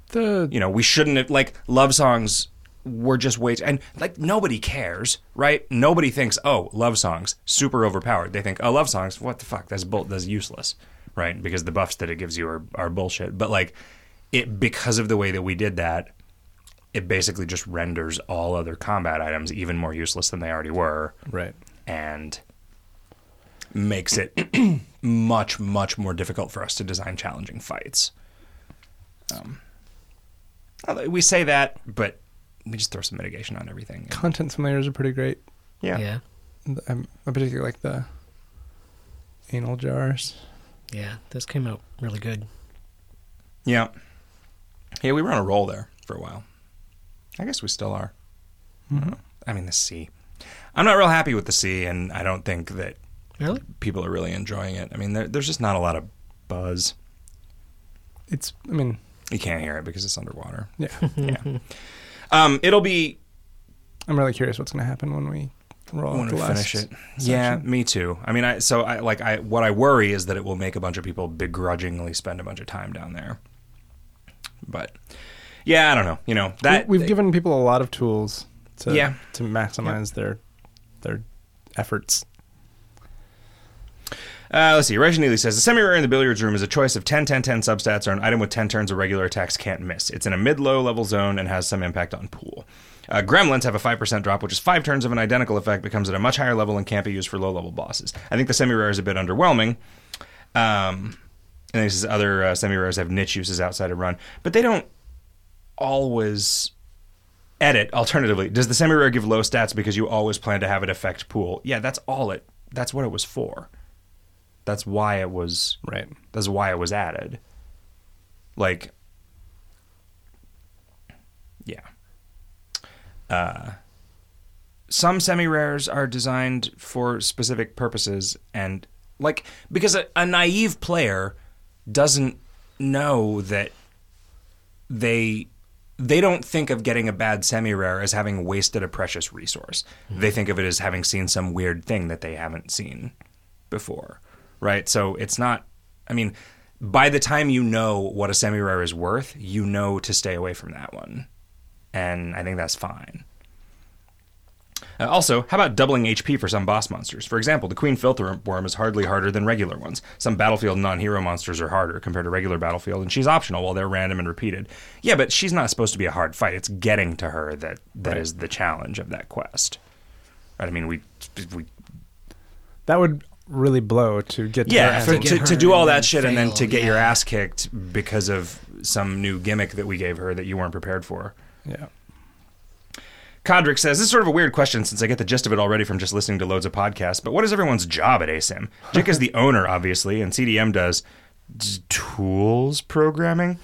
The
you know, we shouldn't have like love songs were just way too, and like nobody cares, right? Nobody thinks, "Oh, love songs super overpowered." They think, "Oh, love songs, what the fuck? That's bull that's useless." Right? Because the buffs that it gives you are are bullshit. But like it because of the way that we did that, it basically just renders all other combat items even more useless than they already were
right.
and makes it much much more difficult for us to design challenging fights. Um, we say that, but we just throw some mitigation on everything.
Content simulators are pretty great.
Yeah,
Yeah.
I'm, I particularly like the anal jars.
Yeah. This came out really good.
yeah, yeah. We were on a roll there for a while. I guess we still are. I mean, the sea. I'm not real happy with the sea, and I don't think that
Really?
people are really enjoying it. I mean, there, there's just not a lot of buzz.
It's. I mean,
You can't hear it because it's underwater.
yeah.
Yeah. um, it'll be
I'm really curious what's going to happen when we roll
when
the
we finish it. Yeah, me too. I mean, I so I like I what I worry is that it will make a bunch of people begrudgingly spend a bunch of time down there. But yeah, I don't know. You know that
we, have given people a lot of tools to
Yeah.
to maximize their their efforts.
Uh, let's see. Reggie says the semi rare in the billiards room is a choice of 10 10 10 substats or an item with 10 turns of regular attacks can't miss. It's in a mid low level zone and has some impact on pool. Uh, gremlins have a 5% drop, which is five turns of an identical effect, becomes at a much higher level and can't be used for low level bosses. I think the semi rare is a bit underwhelming. Um, and he says other uh, semi rares have niche uses outside of run, but they don't always edit. Alternatively, does the semi rare give low stats because you always plan to have it affect pool? Yeah, that's all it. That's what it was for. That's why it was.
Right.
That's why it was added. Like, yeah. Uh, some semi rares are designed for specific purposes, and like because a, a naive player doesn't know that they they don't think of getting a bad semi rare as having wasted a precious resource. They think of it as having seen some weird thing that they haven't seen before, right? So it's not. I mean, by the time you know what a semi rare is worth, you know to stay away from that one, and I think that's fine. Uh, also, how about doubling HP for some boss monsters? For example, the Queen Filthworm is hardly harder than regular ones. Some Battlefield non-hero monsters are harder compared to regular Battlefield, and she's optional while they're random and repeated. Yeah, but she's not supposed to be a hard fight. It's getting to her that that is
Right.
the challenge of that quest. Right? I mean, we we
That would really blow to get to
yeah,
her
for,
end.
get
to, to do all that
then
shit and then to get your ass kicked because of some new gimmick that we gave her that you weren't prepared for.
yeah.
Kodrick says, This is sort of a weird question since I get the gist of it already from just listening to loads of podcasts, but what is everyone's job at ASIM? Jick is the owner, obviously, and CDM does d- tools programming.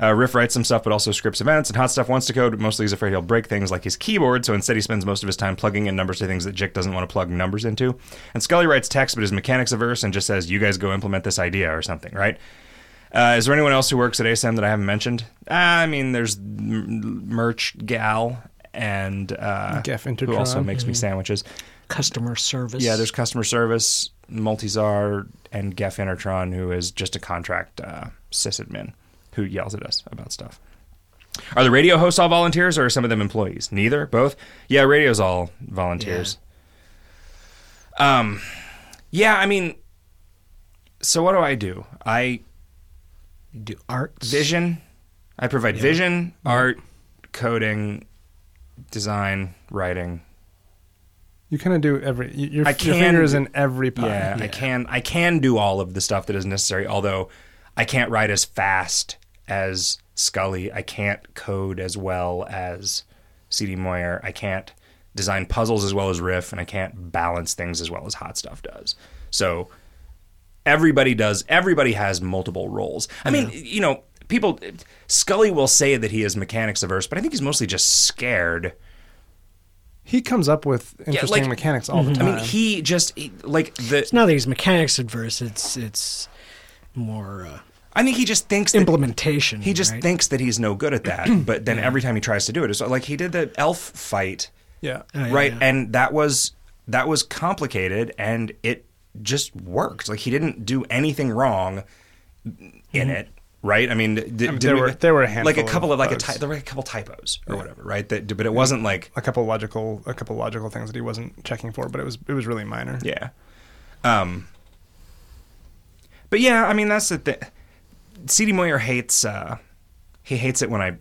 Uh, Riff writes some stuff, but also scripts events, and Hot Stuff wants to code, but mostly he's afraid he'll break things like his keyboard, so instead he spends most of his time plugging in numbers to things that Jick doesn't want to plug numbers into. And Skully writes text, but is mechanics averse and just says, You guys go implement this idea or something, right? Uh, is there anyone else who works at ASM that I haven't mentioned? Uh, I mean, there's M- Merch Gal and uh,
Geff
who also
Intertron.
makes me sandwiches.
customer service.
Yeah, there's customer service, Multizar, and Geff Intertron, who is just a contract uh, sysadmin who yells at us about stuff. Are the radio hosts all volunteers, or are some of them employees? Neither, both. Yeah, radio's all volunteers. Um, yeah, I mean, so what do I do? I
You do art,
vision. I provide vision, art, coding, design, writing.
You kind of do every. y- Your,
I
your
can
fingers in every pie.
Yeah, I can I can do all of the stuff that is necessary. Although I can't write as fast as Skully. I can't code as well as CD Moyer. I can't design puzzles as well as Riff, and I can't balance things as well as Hot Stuff does. So everybody does. Everybody has multiple roles. I mean, you know, people. Skully will say that he is mechanics averse, but I think he's mostly just scared.
He comes up with interesting
like-
mechanics all the time.
I mean, he just he- like the.
It's not that he's mechanics adverse. It's it's more uh,
I think he just thinks that
implementation.
He just
right?
thinks that he's no good at that, but then every time he tries to do it, it's like he did the elf fight,
yeah.
Oh, yeah,
right?
yeah.
And that was that was complicated, and it just worked. Like he didn't do anything wrong in it, right? I mean, d- did
there
we-
were- there were a
like a couple
of
of like a ty- there were a couple typos or whatever, right? That but it wasn't like
a couple logical, a couple logical things that he wasn't checking for, but it was it was really minor.
Yeah. Um. But yeah, I mean that's the thing. CD Moyer hates. Uh, he hates it when I.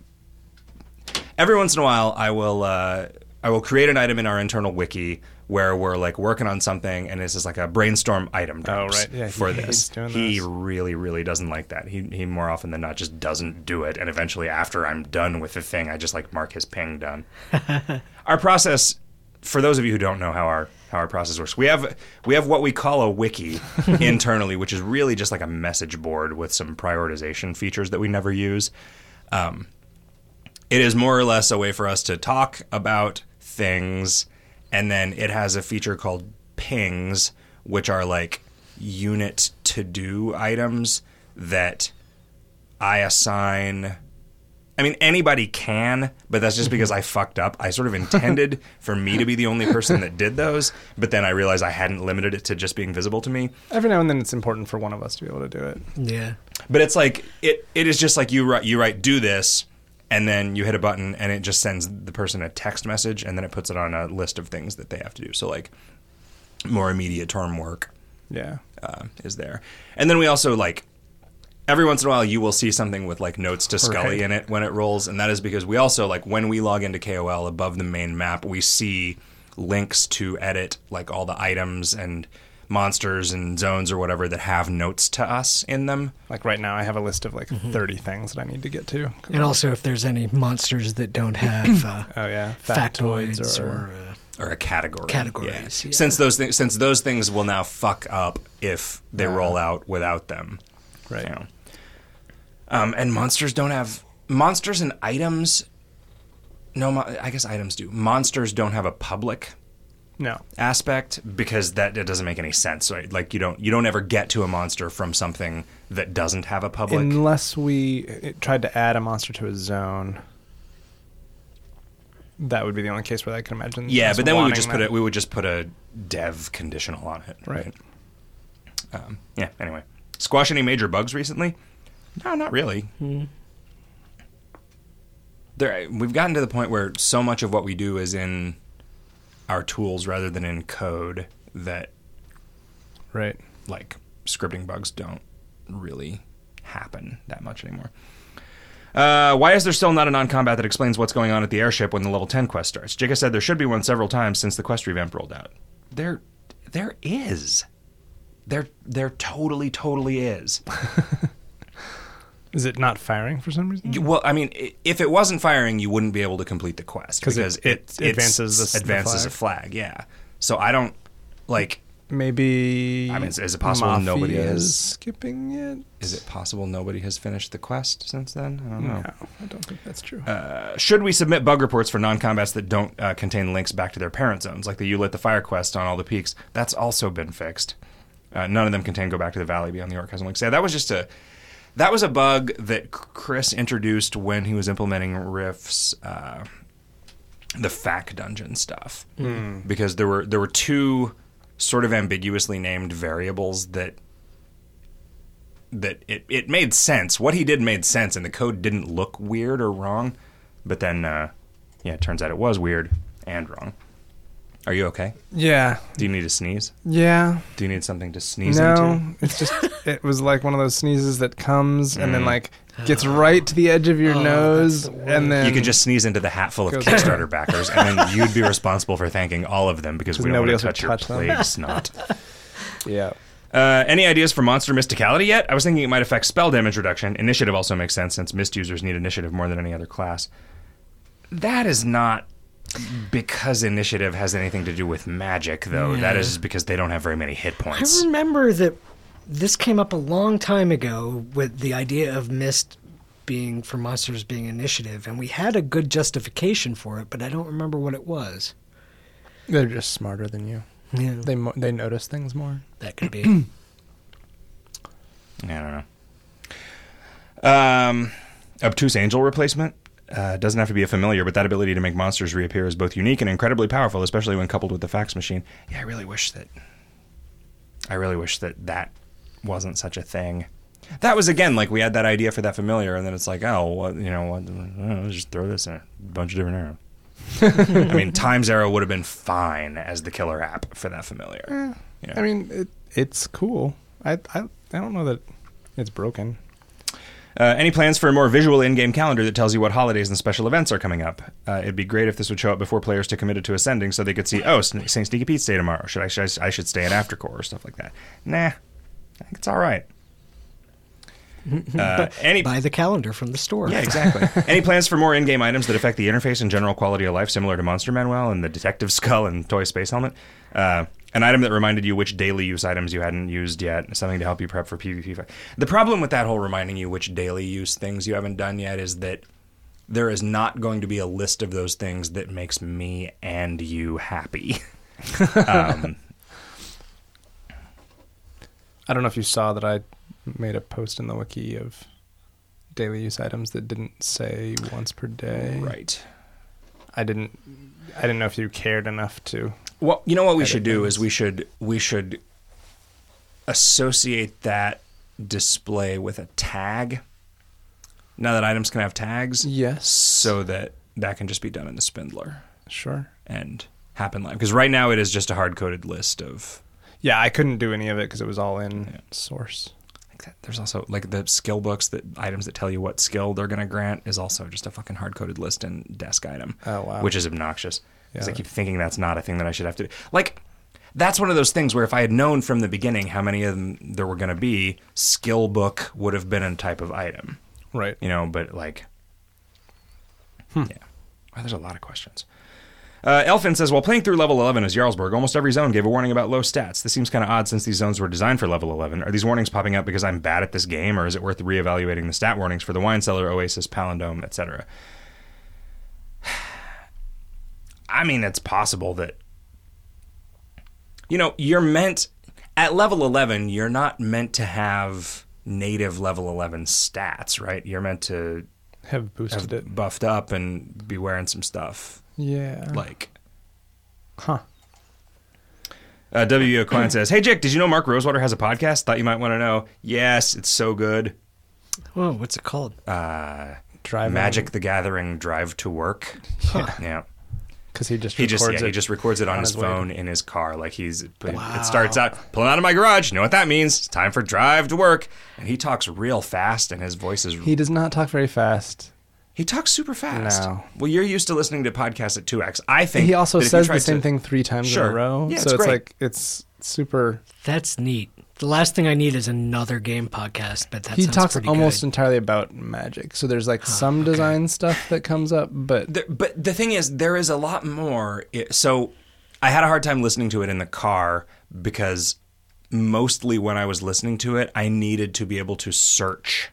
Every once in a while, I will. Uh, I will create an item in our internal wiki where we're like working on something, and it's just like a brainstorm item. drops
Oh, right. Yeah,
for this, he really, really doesn't like that. He he more often than not just doesn't do it, and eventually, after I'm done with the thing, I just like mark his ping done. our process for those of you who don't know how our how our process works we have we have what we call a wiki internally which is really just like a message board with some prioritization features that we never use um, it is more or less a way for us to talk about things and then it has a feature called pings which are like unit to do items that i assign I mean, anybody can, but that's just because I fucked up. I sort of intended for me to be the only person that did those, but then I realized I hadn't limited it to just being visible to me.
Every now and then, it's important for one of us to be able to do it.
Yeah.
But it's like it. It is just like you write. You write do this, and then you hit a button, and it just sends the person a text message, and then it puts it on a list of things that they have to do. So like more immediate term work
Yeah.
uh, is there, and then we also like every once in a while you will see something with like notes to Skully
Right.
in it when it rolls, and that is because we also like when we log into KOL above the main map, we see links to edit like all the items and monsters and zones or whatever that have notes to us in them.
Like right now, I have a list of like
Mm-hmm.
30 things that I need to get to.
And also, if there's any monsters that don't have uh,
Oh yeah,
factoids or, uh,
or a category.
Categories,
Yeah.
yeah.
Since those things, since those things will now fuck up if they roll out without them.
right.
You know. Um, and monsters don't have monsters and items. No, mo- I guess items do. Monsters don't have a public
No,
aspect because that, that doesn't make any sense. Right? Like you don't you don't ever get to a monster from something that doesn't have a public.
unless we tried to add a monster to a zone. That would be the only case where I can imagine.
yeah, but then we would
wanting
just put
that.
it. We would just put a dev conditional on it.
Right.
Um, yeah. Anyway, squash any major bugs recently? No, not really. There, we've gotten to the point where so much of what we do is in our tools rather than in code that
Right.
like scripting bugs don't really happen that much anymore. Uh, why is there still not a non-combat that explains what's going on at the airship when the level 10 quest starts? Jika said there should be one several times since the quest revamp rolled out. There, there is. There, there totally, totally is.
Is it not firing for some reason?
You- Well, I mean, i- if it wasn't firing, you wouldn't be able to complete the quest
'Cause it-
because
it
it's-
advances the s- the
advances a flag. Yeah. So I don't like.
Maybe.
I mean, is- is it possible nobody
Mafia
has-
is skipping it?
Is it possible nobody has finished the quest since then? I don't know.
No, I don't think that's true.
Uh, should we submit bug reports for non-combats that don't uh, contain links back to their parent zones, like the you lit the fire quest on all the peaks? That's also been fixed. Uh, none of them contain go back to the valley beyond the orc links. Yeah, that was just a that was a bug that Chris introduced when he was implementing riffs uh, the FAC dungeon stuff because there were there were two sort of ambiguously named variables that that it, it made sense. What he did made sense, and the code didn't look weird or wrong. But then, uh, yeah, it turns out it was weird and wrong. Are you okay?
Yeah,
Do you need to sneeze?
yeah.
Do you need something to sneeze
No,
into?
it's just it was like one of those sneezes that comes and
Mm.
then like gets right to the edge of your
Oh,
nose,
the
and then
You could just sneeze into the hat full of
Goes-
Kickstarter backers, and then you'd be responsible for thanking all of them because we don't
nobody
want to
else would
touch your
touch them.
plague snot.
yeah.
Uh, any ideas for monster mysticality yet? I was thinking it might affect spell damage reduction. Initiative also makes sense since mist users need initiative more than any other class. That is not because initiative has anything to do with magic, though. That
Yeah.
is because they don't have very many hit points.
I remember that this came up a long time ago with the idea of mist being for monsters being initiative, and we had a good justification for it, but I don't remember what it was.
They're just smarter than you.
Yeah,
They mo- they notice things more.
that could be.
I don't know. Um, obtuse angel replacement uh, doesn't have to be a familiar, but that ability to make monsters reappear is both unique and incredibly powerful, especially when coupled with the fax machine. Yeah, I really wish that. I really wish that that wasn't such a thing. That was again like we had that idea for that familiar, and then it's like, oh, what, you know, what, uh, just throw this in a bunch of different arrows. I mean, Times Arrow would have been fine as the killer app for that familiar. You know?
I mean, it, it's cool. I, I I don't know that it's broken.
Uh, any plans for a more visual in-game calendar that tells you what holidays and special events are coming up? Uh, it'd be great if this would show up before players to committed to ascending, so they could see, oh, St. Sneaky Pete's Day tomorrow. Should I, should I? I should stay in Aftercore or stuff like that. Nah, I think it's all right. Uh, any
Buy the calendar from the store.
yeah, exactly. Any plans for more in-game items that affect the interface and general quality of life, similar to Monster Manuel and the Detective Skull and Toy Space Helmet? Uh, an item that reminded you which daily use items you hadn't used yet, something to help you prep for PvP. The problem with that whole reminding you which daily use things you haven't done yet is that there is not going to be a list of those things that makes me and you happy. um,
I don't know if you saw that I made a post in the wiki of daily use items that didn't say once per day.
right.
I didn't. I didn't know if you cared enough to.
Well, you know what we should do
things.
is we should we should associate that display with a tag. Now that items can have tags,
Yes.
so that that can just be done in the spindler
Sure.
and happen live. Because right now it is just a hard coded list of.
Yeah, I couldn't do any of it because it was all in
Yeah.
source.
There's also like the skill books that items that tell you what skill they're going to grant is also just a fucking hard coded list in desk item.
Oh, wow.
Which is obnoxious because I keep thinking that's not a thing that I should have to do. Like that's one of those things where if I had known from the beginning how many of them there were going to be, skill book would have been a type of item,
Right.
you know. But like, yeah, Wow, there's a lot of questions. Uh, Elfin says, while playing through level 11 as Jarlsberg, almost every zone gave a warning about low stats. This seems kind of odd since these zones were designed for level 11. Are these warnings popping up because I'm bad at this game, or is it worth reevaluating the stat warnings for the Wine Cellar, Oasis, Palindome, etc.? I mean, it's possible that, you know, you're meant, at level 11, you're not meant to have native level 11 stats, right? You're meant to
Have boosted
have
it.
buffed up and be wearing some stuff
Yeah.
like
huh.
uh, W. Aquan says, "Hey Jake, did you know Mark Rosewater has a podcast? Thought you might want to know. Yes, it's so good.
Oh, what's it called?
Uh,
Driving.
Magic the Gathering Drive to Work. Yeah,
Because he just
he just
records
yeah,
it.
he just records it on,
on
his
his
phone in his car. Like he's
Wow.
it starts out pulling out of my garage. You know what that means? It's time for drive to work. And he talks real fast, and his voice is
He does not talk very fast.
he talks super fast.
No.
Well, you're used to listening to podcasts at two x. I think
He also
that if you
says the same
to-
thing three times in a row.
Yeah,
so
it's
it's like it's super.
That's neat. The last thing I need is another game podcast, but that
he talks
pretty
almost
good.
entirely about magic. So there's like oh, some design stuff that comes up, but
There, but the thing is, there is a lot more. So I had a hard time listening to it in the car because mostly when I was listening to it, I needed to be able to search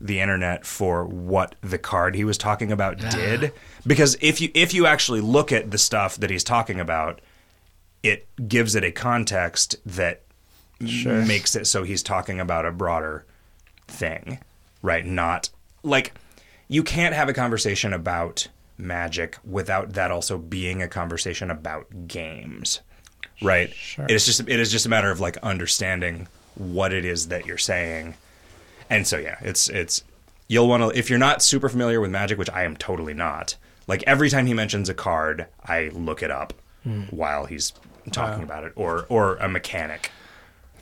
the internet for what the card he was talking about did. Because if you if you actually look at the stuff that he's talking about, it gives it a context that
Sure.
makes it so he's talking about a broader thing, right? Not like you can't have a conversation about magic without that also being a conversation about games. Right?
Sure.
It is just it is just a matter of like understanding what it is that you're saying. And so yeah, it's it's you'll want to if you're not super familiar with magic, which I am totally not. Like every time he mentions a card, I look it up hmm. while he's talking about it or or a mechanic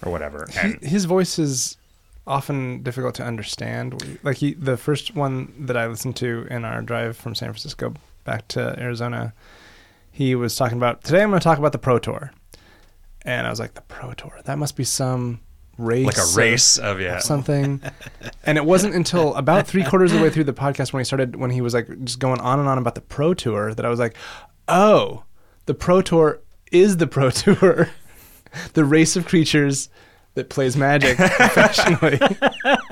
or whatever. And
his voice is often difficult to understand. Like he, the first one that I listened to in our drive from San Francisco back to Arizona, he was talking about today. I'm going to talk about the Pro Tour, and I was like, the Pro Tour. That must be some race,
like a race of yeah.
of something. and it wasn't until about three quarters of the way through the podcast when he started, when he was like just going on and on about the Pro Tour, that I was like, oh, the Pro Tour is the Pro Tour, the race of creatures that plays Magic professionally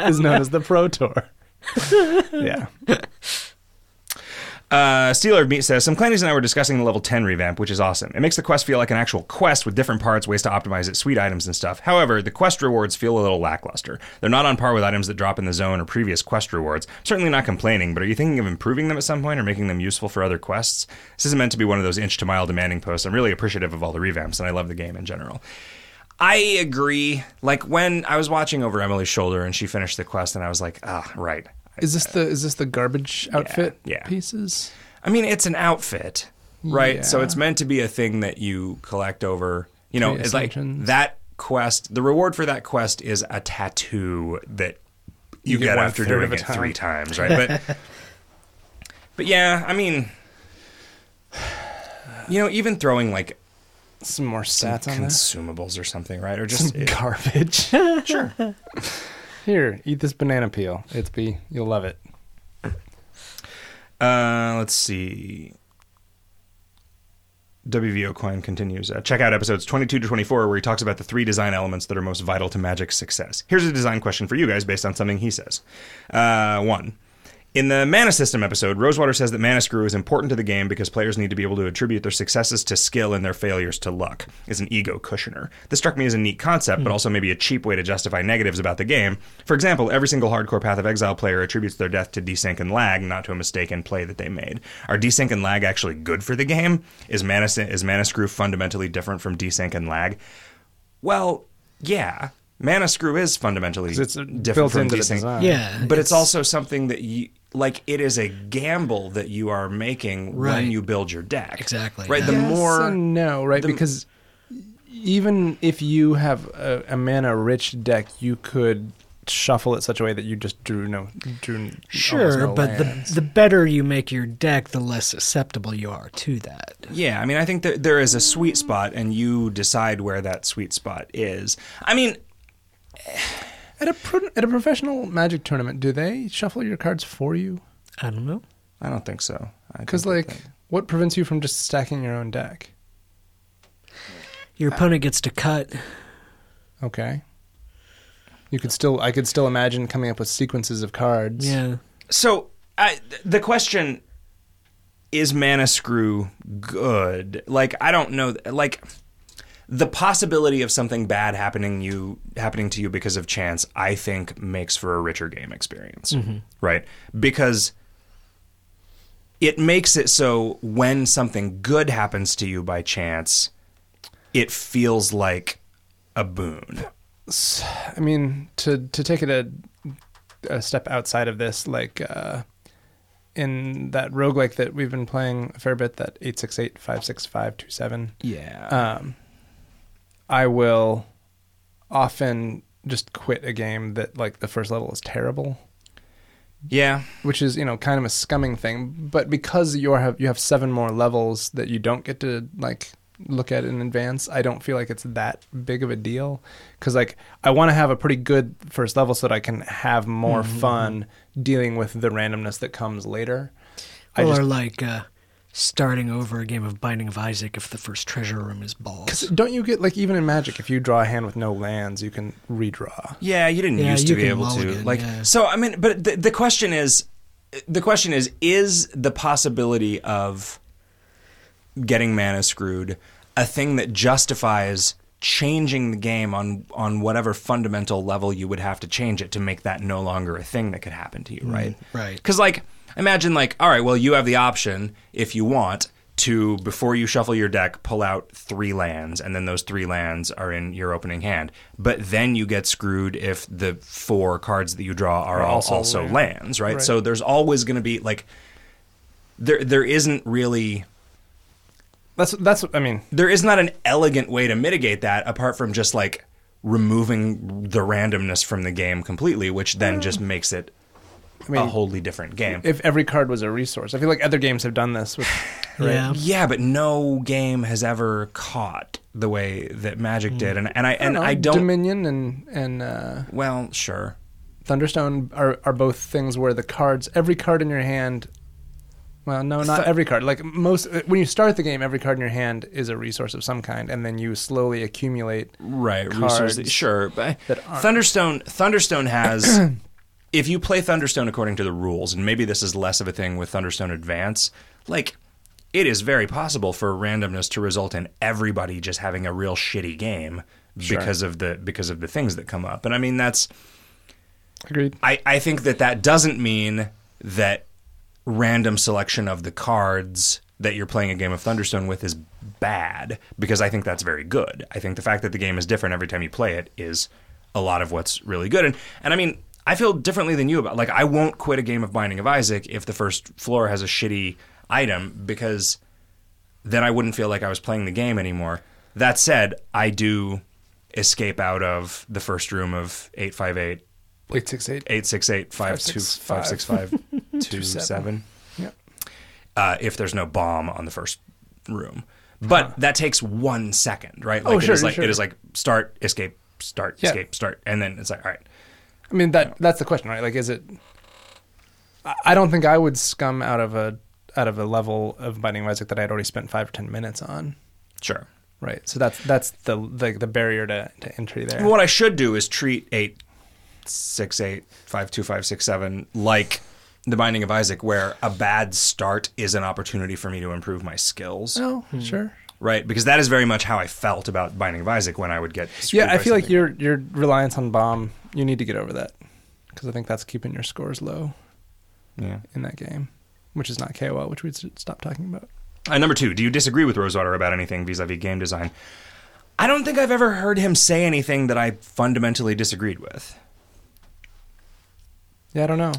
is known as the Pro Tour. yeah,
Uh, Steeler Meat says some Clannies and I were discussing the level 10 revamp, which is awesome. It makes the quest feel like an actual quest with different parts, ways to optimize it, sweet items and stuff. However, the quest rewards feel a little lackluster. They're not on par with items that drop in the zone or previous quest rewards. Certainly not complaining, but are you thinking of improving them at some point or making them useful for other quests? This isn't meant to be one of those inch to mile demanding posts. I'm really appreciative of all the revamps, and I love the game in general. I agree. Like when I was watching over Emily's shoulder and she finished the quest, and I was like, ah, right.
Is this the is this the garbage outfit
yeah.
pieces?
I mean, it's an outfit, right? So it's meant to be a thing that you collect over. You know, it's like that quest. The reward for that quest is a tattoo that you,
You get
get, after doing it
time.
three times, right? But, but yeah, I mean, you know, even throwing like
Some more stats on this.
consumables or something, right? Or just
Some garbage.
sure.
Here, eat this banana peel. It's be you'll love it.
Uh, let's see. WVO Coin continues. Uh, check out episodes 22 to 24, where he talks about the three design elements that are most vital to Magic's success. Here's a design question for you guys based on something he says. Uh, one. In the Mana System episode, Rosewater says that Mana Screw is important to the game because players need to be able to attribute their successes to skill and their failures to luck. Is an ego cushioner. This struck me as a neat concept, but hmm. also maybe a cheap way to justify negatives about the game. For example, every single hardcore Path of Exile player attributes their death to desync and lag, not to a mistaken play that they made. Are desync and lag actually good for the game? Is Mana is Mana Screw fundamentally different from desync and lag? Well, yeah. Mana Screw is fundamentally
it's
different
built
from
into the
desync.
design.
Yeah,
But it's, also something that you like. It is a gamble that you are making
Right.
when you build your deck.
Exactly,
Right.
yeah.
The
Yes
more
and no, right?
the-
because even if you have a, a mana rich deck, you could shuffle it such a way that you just drew no drew
Sure,
no
but the the better you make your deck, the less susceptible you are to that.
Yeah, I mean, I think that there is a sweet spot, and you decide where that sweet spot is. I mean,
at a pro, at a professional Magic tournament, do they shuffle your cards for you?
I don't know.
I don't think so.
Because like,
that-
what prevents you from just stacking your own deck?
Your opponent gets to cut.
Okay. You could still, I could still imagine coming up with sequences of cards.
Yeah.
so I, the question is mana screw good like i don't know like the possibility of something bad happening you happening to you because of chance i think makes for a richer game experience right? Because it makes it so when something good happens to you by chance it feels like a boon.
I mean, to to take it a, a step outside of this, like uh, in that roguelike that we've been playing a fair bit, that eight six eight five six five two seven.
yeah.
Um, I will often just quit a game that like the first level is terrible,
yeah
which is you know kind of a scumming thing. But because you have you have seven more levels that you don't get to like look at in advance, I don't feel like it's that big of a deal. Because like I want to have a pretty good first level so that I can have more fun dealing with the randomness that comes later. I
or
just
like uh, starting over a game of Binding of Isaac if the first treasure room is balls.
Because don't you get like even in Magic, if you draw a hand with no lands, you can redraw.
Yeah, you didn't
Yeah,
used
you
to be
can
able to.
mulligan,
Like
yeah.
so I mean but the, the question is the question is is the possibility of getting mana screwed a thing that justifies changing the game on on whatever fundamental level you would have to change it to make that no longer a thing that could happen to you, mm, right?
right.
Cuz like imagine like, all right, well, you have the option if you want to before you shuffle your deck, pull out three lands, and then those three lands are in your opening hand. But then you get screwed if the four cards that you draw are all
also
also,
land.
lands, right?
Right.
So there's always going to be like there there isn't really
That's that's. what- I mean,
there is not an elegant way to mitigate that apart from just like removing the randomness from the game completely, which then just makes it
I mean,
a wholly different game.
if every card was a resource, I feel like other games have done this. With,
Yeah.
yeah, but no game has ever caught the way that Magic did, and and I and
know,
I don't.
Dominion and and uh,
well, sure.
Thunderstone are are both things where the cards, every card in your hand. Well, no, not
Th-
every card. Like most, when you start the game, every card in your hand is a resource of some kind, and then you slowly accumulate.
Right,
cards
resources. Sure, but
that aren't-
Thunderstone Thunderstone has if you play Thunderstone according to the rules, and maybe this is less of a thing with Thunderstone Advance, like it is very possible for randomness to result in everybody just having a real shitty game
Sure.
because of the because of the things that come up. And I mean that's
Agreed.
I, I think that that doesn't mean that random selection of the cards that you're playing a game of Thunderstone with is bad because I think that's very good. I think the fact that the game is different every time you play it is a lot of what's really good. And and I mean, I feel differently than you about like I won't quit a game of Binding of Isaac if the first floor has a shitty item because then I wouldn't feel like I was playing the game anymore. That said, I do escape out of the first room of 858
Eight six eight.
eight six eight five two five six five two seven.
Yep.
Uh, if there's no bomb on the first room, but that takes one second, right? Like
Oh, sure,
is like
sure.
it is like start, escape, start,
Yeah.
escape, start, and then it's like all right.
I mean that that's the question, right? Like, is it? I- I don't think I would scum out of a out of a level of Binding of Isaac that I'd already spent five or ten minutes on.
Sure.
Right. So that's that's the the, the barrier to, to entry there.
What I should do is treat eight six eight five two five six seven like the Binding of Isaac, where a bad start is an opportunity for me to improve my skills.
Oh, hmm. sure.
Right, because that is very much how I felt about Binding of Isaac when I would get.
Yeah, I
by
feel like your your reliance on bomb, you need to get over that because I think that's keeping your scores low
Yeah.
in that game, which is not KOL, which we should stop talking about.
Uh, number two, do you disagree with Rosewater about anything vis-a-vis game design? I don't think I've ever heard him say anything that I fundamentally disagreed with.
Yeah, I don't know.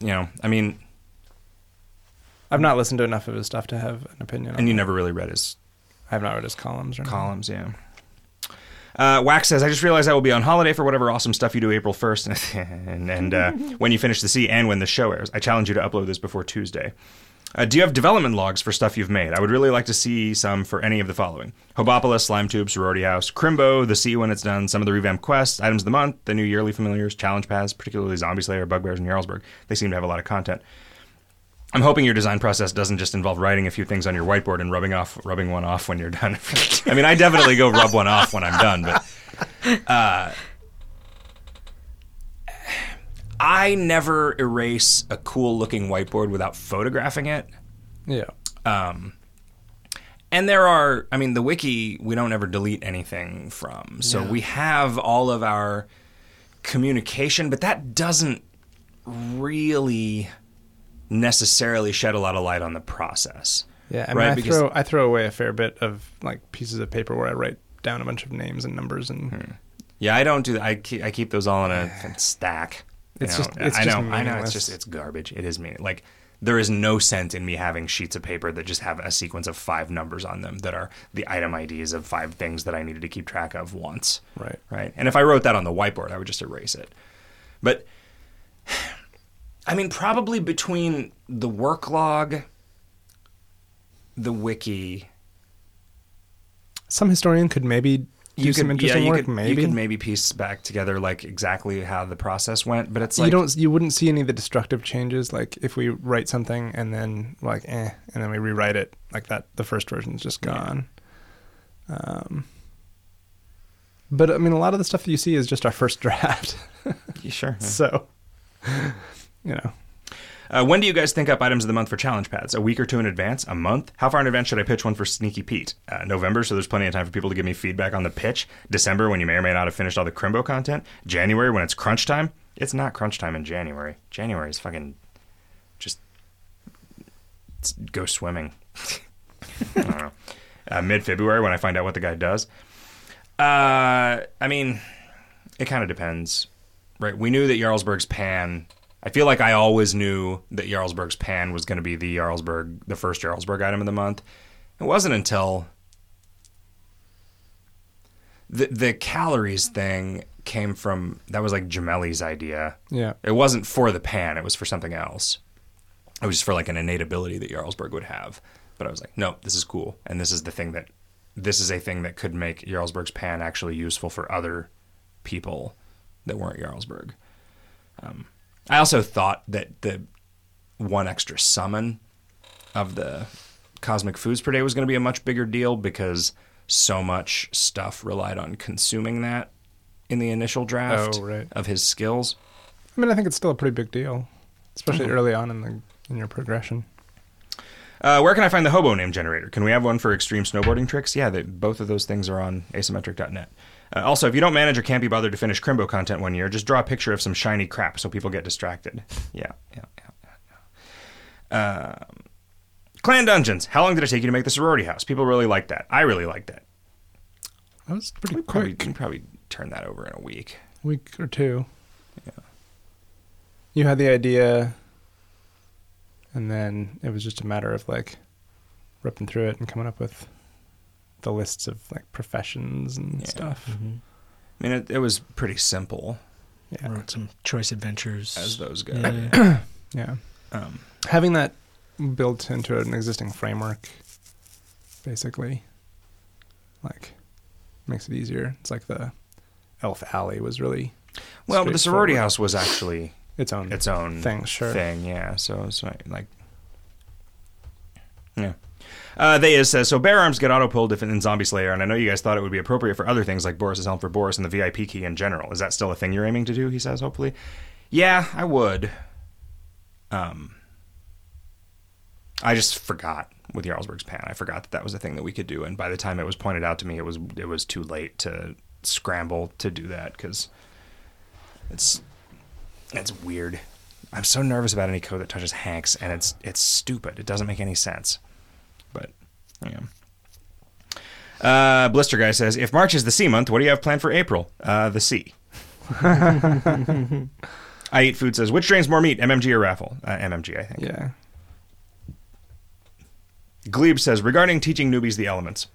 You know, I mean,
I've not listened to enough of his stuff to have an opinion. on
and you
that.
never really read his
I have not read his columns or anything.
columns, yeah. Uh, Wax says, I just realized I will be on holiday for whatever awesome stuff you do April 1st. and and uh, when you finish the sea and when the show airs, I challenge you to upload this before Tuesday. Uh, do you have development logs for stuff you've made? I would really like to see some for any of the following Hobopolis, Slime Tube, Sorority House, Crimbo, The Sea when it's done, some of the revamped quests, items of the month, the new yearly familiars, challenge paths, particularly Zombie Slayer, Bugbears, and Jarlsberg. They seem to have a lot of content. I'm hoping your design process doesn't just involve writing a few things on your whiteboard and rubbing off, rubbing one off when you're done. I mean, I definitely go rub one off when I'm done, but uh, I never erase a cool looking whiteboard without photographing it.
Yeah.
Um, and there are, I mean, the wiki we don't ever delete anything from, so we have all of our communication, but that doesn't really necessarily shed a lot of light on the process.
Yeah, I mean,
Right,
I
because-
throw I throw away a fair bit of like pieces of paper where I write down a bunch of names and numbers and
Hmm. Yeah, I don't do that. I keep, I keep those all in a stack. you
It's
know.
just- it's
I
just
know, I know. It's just it's garbage. It is meaning like there is no sense in me having sheets of paper that just have a sequence of five numbers on them that are the item IDs of five things that I needed to keep track of once.
right.
Right. And if I wrote that on the whiteboard, I would just erase it. But I mean, probably between the work log, the wiki,
Some historian could maybe do
you
some interesting
yeah, you
work.
could,
maybe
you could maybe piece back together like exactly how the process went, but it's like
you don't you wouldn't see any of the destructive changes like if we write something and then like eh and then we rewrite it like that the first version is just
Yeah.
gone um but i mean a lot of the stuff that you see is just our first draft
Yeah, sure.
so you know
Uh, when do you guys think up items of the month for challenge paths? A week or two in advance? A month? How far in advance should I pitch one for Sneaky Pete? Uh, November, so there's plenty of time for people to give me feedback on the pitch. December, when you may or may not have finished all the Crimbo content. January, when it's crunch time. It's not crunch time in January. January is fucking just go swimming. I don't know. Uh, Mid February when I find out what the guy does. Uh, I mean, it kind of depends, right? We knew that Jarlsberg's pan. I feel like I always knew that Jarlsberg's pan was going to be the Jarlsberg, the first Jarlsberg item of the month. It wasn't until the the calories thing came from that was like Gemelli's idea.
Yeah.
It wasn't for the pan; it was for something else. It was just for like an innate ability that Jarlsberg would have. But I was like, no, this is cool, and this is the thing that this is a thing that could make Jarlsberg's pan actually useful for other people that weren't Jarlsberg. Um, I also thought that the one extra summon of the cosmic foods per day was going to be a much bigger deal because so much stuff relied on consuming that in the initial draft
Oh, right.
of his skills.
I mean, I think it's still a pretty big deal, especially
Mm-hmm.
early on in the in your progression.
Uh, where can I find the hobo name generator? Can we have one for extreme snowboarding tricks? Yeah, they, both of those things are on asymmetric.net. Uh, also, if you don't manage or can't be bothered to finish Crimbo content one year, just draw a picture of some shiny crap so people get distracted. Yeah, yeah, yeah. yeah. Um, Clan Dungeons. How long did it take you to make the sorority house? People really like that. I really like that.
That was pretty
We probably
quick,
can probably turn that over in a week.
week or two. Yeah. You had the idea, and then it was just a matter of like ripping through it and coming up with the lists of like professions and
Yeah.
stuff.
I mean, it, it was pretty simple
Yeah.
Wrote some choice adventures.
as those go.
Yeah.
Yeah.
Um,
Having that built into an existing framework, basically, like, makes it easier. It's like the Elf Alley was really
well, but the sorority
straightforward.
house was actually
its own
its own
thing, sure.
thing. Yeah, so it's like, like yeah. Uh, they is says so. Bear arms get auto pulled if it's in Zombie Slayer, and I know you guys thought it would be appropriate for other things like Boris's helm for Boris and the VIP key in general. Is that still a thing you're aiming to do? He says, hopefully. Yeah, I would. Um, I just forgot with Jarlsberg's pan. I forgot that that was a thing that we could do, and by the time it was pointed out to me, it was it was too late to scramble to do that because it's it's weird. I'm so nervous about any code that touches Hagnk's, and it's it's stupid. It doesn't make any sense. But yeah. Uh, Blister guy says, if March is the C month, what do you have planned for April? Uh, the C. I eat food says, which drains more meat, MMG or raffle? Uh, MMG, I think.
Yeah.
Glebe says, regarding teaching newbies the elements.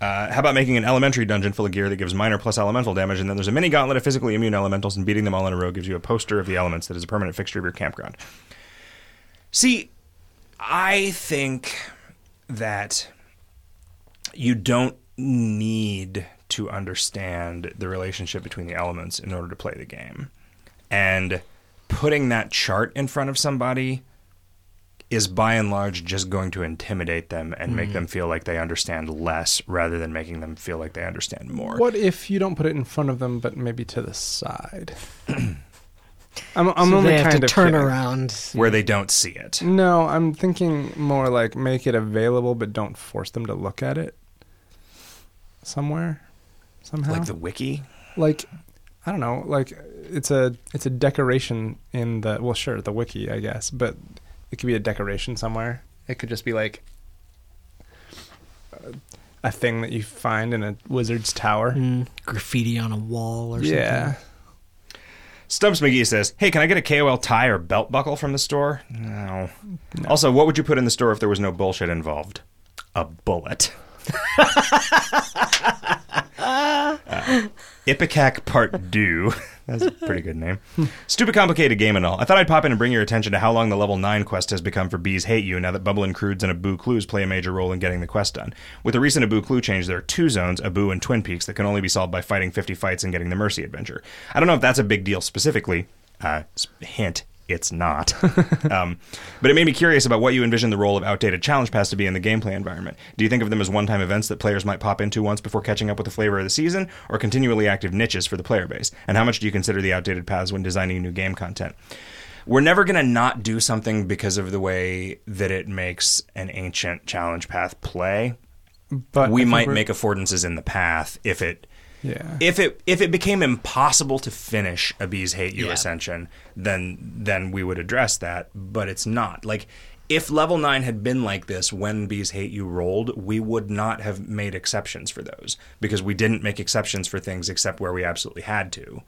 Uh, how about making an elementary dungeon full of gear that gives minor plus elemental damage, and then there's a mini gauntlet of physically immune elementals, and beating them all in a row gives you a poster of the elements that is a permanent fixture of your campground. See, I think that you don't need to understand the relationship between the elements in order to play the game. And putting that chart in front of somebody is by and large just going to intimidate them and make them mm. feel like they understand less rather than making them feel like they understand more.
What if you don't put it in front of them, but maybe to the side? I'm, I'm
So
only
they have
kind
to
of
turn
kidding.
around.
Where they don't see it.
No, I'm thinking more like make it available, but don't force them to look at it somewhere, somehow.
Like the wiki.
like I don't know, like it's a it's a decoration in the well, sure, the wiki, I guess, but it could be a decoration somewhere. It could just be like uh, a thing that you find in a wizard's tower.
Mm, graffiti on a wall or
Yeah,
Stubbs McGee says, Hey, can I get a KOL tie or belt buckle from the store? No. Also, what would you put in the store if there was no bullshit involved? A bullet. uh, Ipecac Part Deux. That's a pretty good name. Stupid complicated game and all. I thought I'd pop in and bring your attention to how long the level 9 quest has become for Bees Hate You now that Bubble and Crudes and A-Boo Clues play a major role in getting the quest done. With the recent A-Boo Clue change, there are two zones, A-Boo and Twin Peaks, that can only be solved by fighting 50 fights and getting the Mercy adventure. I don't know if that's a big deal specifically. Uh, hint, it's not. um, but it made me curious about what you envision the role of outdated challenge paths to be in the gameplay environment. Do you think of them as one time events that players might pop into once before catching up with the flavor of the season, or continually active niches for the player base? And how much do you consider the outdated paths when designing new game content? We're never going to not do something because of the way that it makes an ancient challenge path play.
but
we might
we're-
make affordances in the path if it
yeah.
if it if it became impossible to finish a bees hate you
Yeah.
ascension then then we would address that but it's not like if level 9 had been like this when bees hate you rolled we would not have made exceptions for those because we didn't make exceptions for things except where we absolutely had to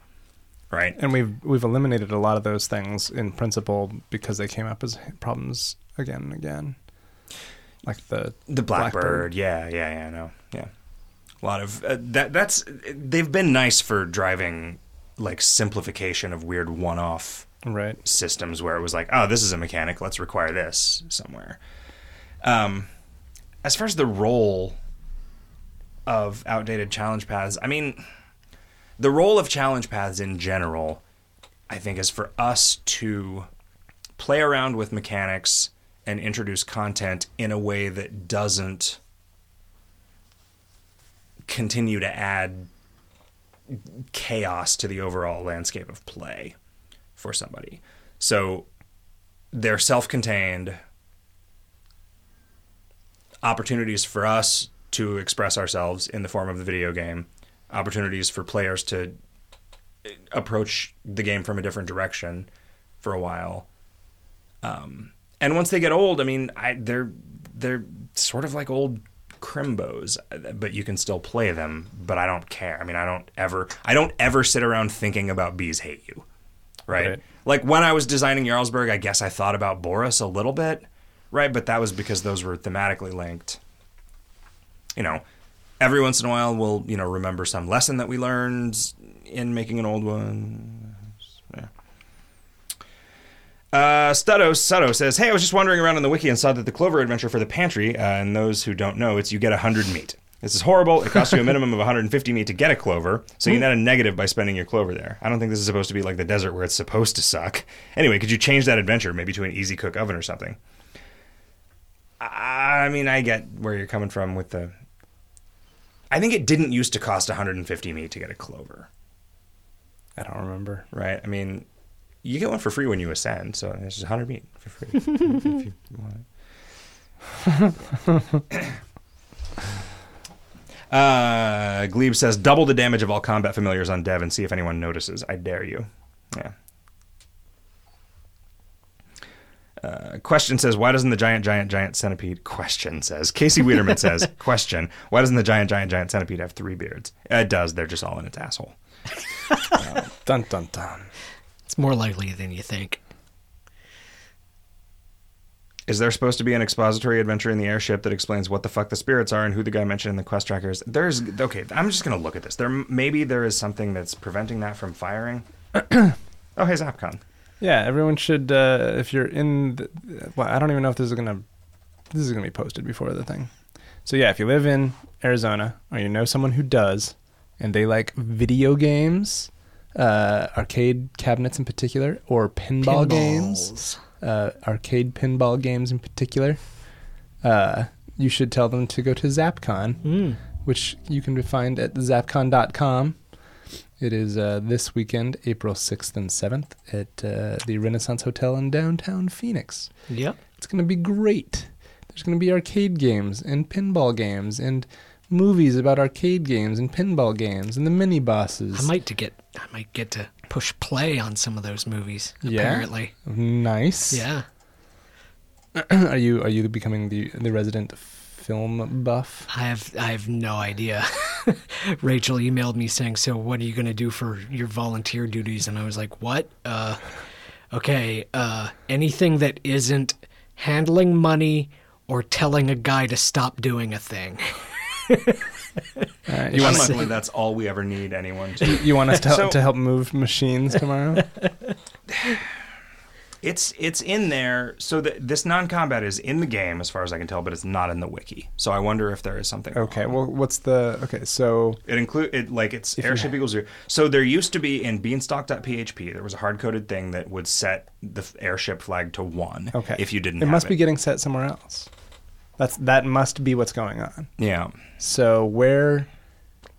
right
And we've we've eliminated a lot of those things in principle because they came up as problems again and again. Like the
the blackbird, yeah yeah yeah no yeah a lot of uh, that that's they've been nice for driving like simplification of weird one-off
right.
systems where it was like, oh, this is a mechanic, let's require this somewhere. Um, as far as the role of outdated challenge paths, I mean, the role of challenge paths in general, I think, is for us to play around with mechanics and introduce content in a way that doesn't continue to add chaos to the overall landscape of play for somebody. So they're self contained opportunities for us to express ourselves in the form of the video game, opportunities for players to approach the game from a different direction for a while. Um, and once they get old, I mean, I, they're they're sort of like old crimbos, but you can still play them. But I don't care. I mean, I don't ever I don't ever sit around thinking about bees hate you right?
Right.
Like when I was designing Jarlsberg, I guess I thought about Boris a little bit, right? But that was because those were thematically linked. You know, every once in a while we'll, you know, remember some lesson that we learned in making an old one. Uh, Studo Sutto says, "Hey, I was just wandering around on the wiki and saw that the Clover adventure for the pantry. Uh, and those who don't know, it's you get hundred meat. This is horrible. It costs you a minimum of 150 meat to get a clover, so you net a negative by spending your clover there. I don't think this is supposed to be like the desert where it's supposed to suck. Anyway, could you change that adventure maybe to an easy cook oven or something? I mean, I get where you're coming from with the. I think it didn't used to cost 150 meat to get a clover,
I don't remember.
right? I mean, you get one for free when you ascend, so it's just 100 meat for free. if you want it. Uh, Glebe says double the damage of all combat familiars on Dev and see if anyone notices. I dare you. Yeah. Uh, question says, why doesn't the giant, giant, giant centipede? Question says, Casey Wiederman says, question, why doesn't the giant, giant, giant centipede have three beards? It does. They're just all in its asshole.
Dun dun dun.
It's more likely than you think.
Is there supposed to be an expository adventure in the airship that explains what the fuck the spirits are and who the guy mentioned in the quest trackers? There's okay. I'm just gonna look at this. There maybe there is something that's preventing that from firing. oh, hey Zapcon.
Yeah, everyone should. Uh, if you're in, the, well, I don't even know if this is gonna. This is gonna be posted before the thing. So yeah, if you live in Arizona or you know someone who does, and they like video games, uh, arcade cabinets in particular, or pinball games, uh, arcade pinball games in particular, uh, you should tell them to go to ZapCon,
Mm.
which you can find at zapcon.com. It is uh, this weekend, April 6th and 7th, at uh, the Renaissance Hotel in downtown Phoenix.
Yep.
It's going to be great. There's going to be arcade games and pinball games and movies about arcade games and pinball games and the mini bosses.
I might to get I might get to push play on some of those movies.
Yeah?
Apparently.
Nice.
Yeah.
are you are you becoming the the resident film buff?
I have I have no idea. Rachel emailed me saying, "So what are you going to do for your volunteer duties?" And I was like, "What? Uh okay, uh anything that isn't handling money or telling a guy to stop doing a thing."
All right, you want us,
that's all we ever need anyone to.
you want us to help,
So-
to help move machines tomorrow?
It's it's in there. So that this non-combat is in the game, as far as I can tell, but it's not in the wiki. So I wonder if there is something.
okay.
wrong.
Well, what's the okay? So
It include it like it's airship equals zero. So there used to be in beanstalk.php there was a hard coded thing that would set the airship flag to one.
okay,
If you didn't,
it
have
must
it.
be getting set somewhere else. That's that must be what's going on.
Yeah.
So where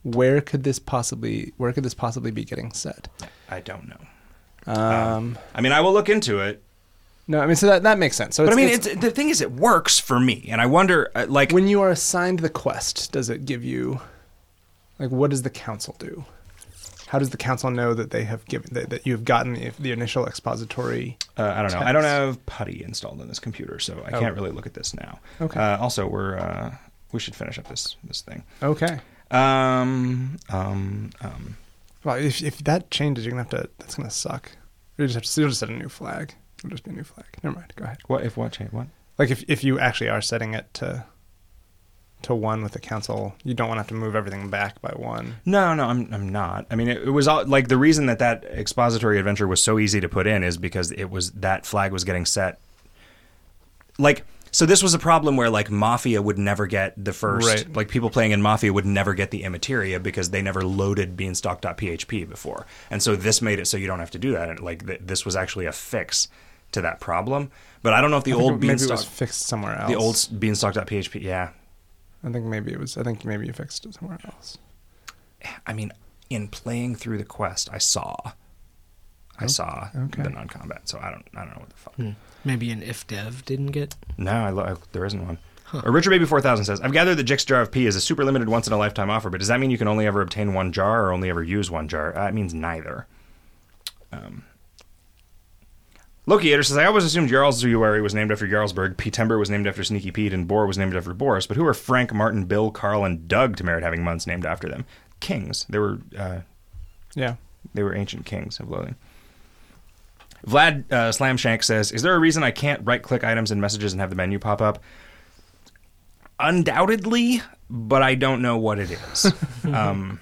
where could this possibly where could this possibly be getting set?
I don't know.
Um,
I mean, I will look into it.
no, I mean so that that makes sense. So
But I mean,
it's-
it's, the thing is, it works for me, and I wonder, uh, like,
when you are assigned the quest, does it give you like what does the council do? How does the council know that they have given that, that you have gotten the, the initial expository?
Uh, I don't know. I don't have Putty installed on this computer, so I
Oh.
can't really look at this now.
Okay.
Uh, also, we're uh, we should finish up this this thing.
Okay.
Um, um, um.
Well, if if that changes, you're gonna have to. That's gonna suck. You just have to. You'll just set a new flag. It'll just be a new flag. Never mind. Go ahead.
What if what change? What?
Like if if you actually are setting it to to one with the council, you don't want to have to move everything back by one.
No, no, I'm I'm not. I mean, it, it was all like the reason that that expository adventure was so easy to put in is because it was that flag was getting set. Like, so this was a problem where like Mafia would never get the first.
Right.
Like people playing in Mafia would never get the immateria because they never loaded beanstalk.php before, and so this made it so you don't have to do that. And like th- this was actually a fix to that problem. But I don't know if the
I
old
it- maybe it
beanstalk,
was fixed somewhere else.
the old beanstalk.php, yeah.
I think maybe it was. I think maybe you fixed it somewhere else.
I mean, in playing through the quest, I saw, I saw
okay.
the non-combat. So I don't, I don't know what the fuck.
Hmm. Maybe an if dev didn't get.
No, I, lo- I there isn't one. Or Richard Baby four thousand says, "I've gathered that Jick's Jar of P is a super limited once in a lifetime offer, but does that mean you can only ever obtain one jar or only ever use one jar? Uh, it means neither." Um, Lokiator says, "I always assumed Jarlsuary was named after Jarlsberg, Petember was named after Sneaky Pete, and Bor was named after Boris. But who are Frank, Martin, Bill, Carl, and Doug to merit having months named after them? Kings. They were uh,
Yeah.
they were ancient kings of loathing. Vlad uh, Slamshank says, "Is there a reason I can't right-click items and messages and have the menu pop up?" Undoubtedly, but I don't know what it is. um,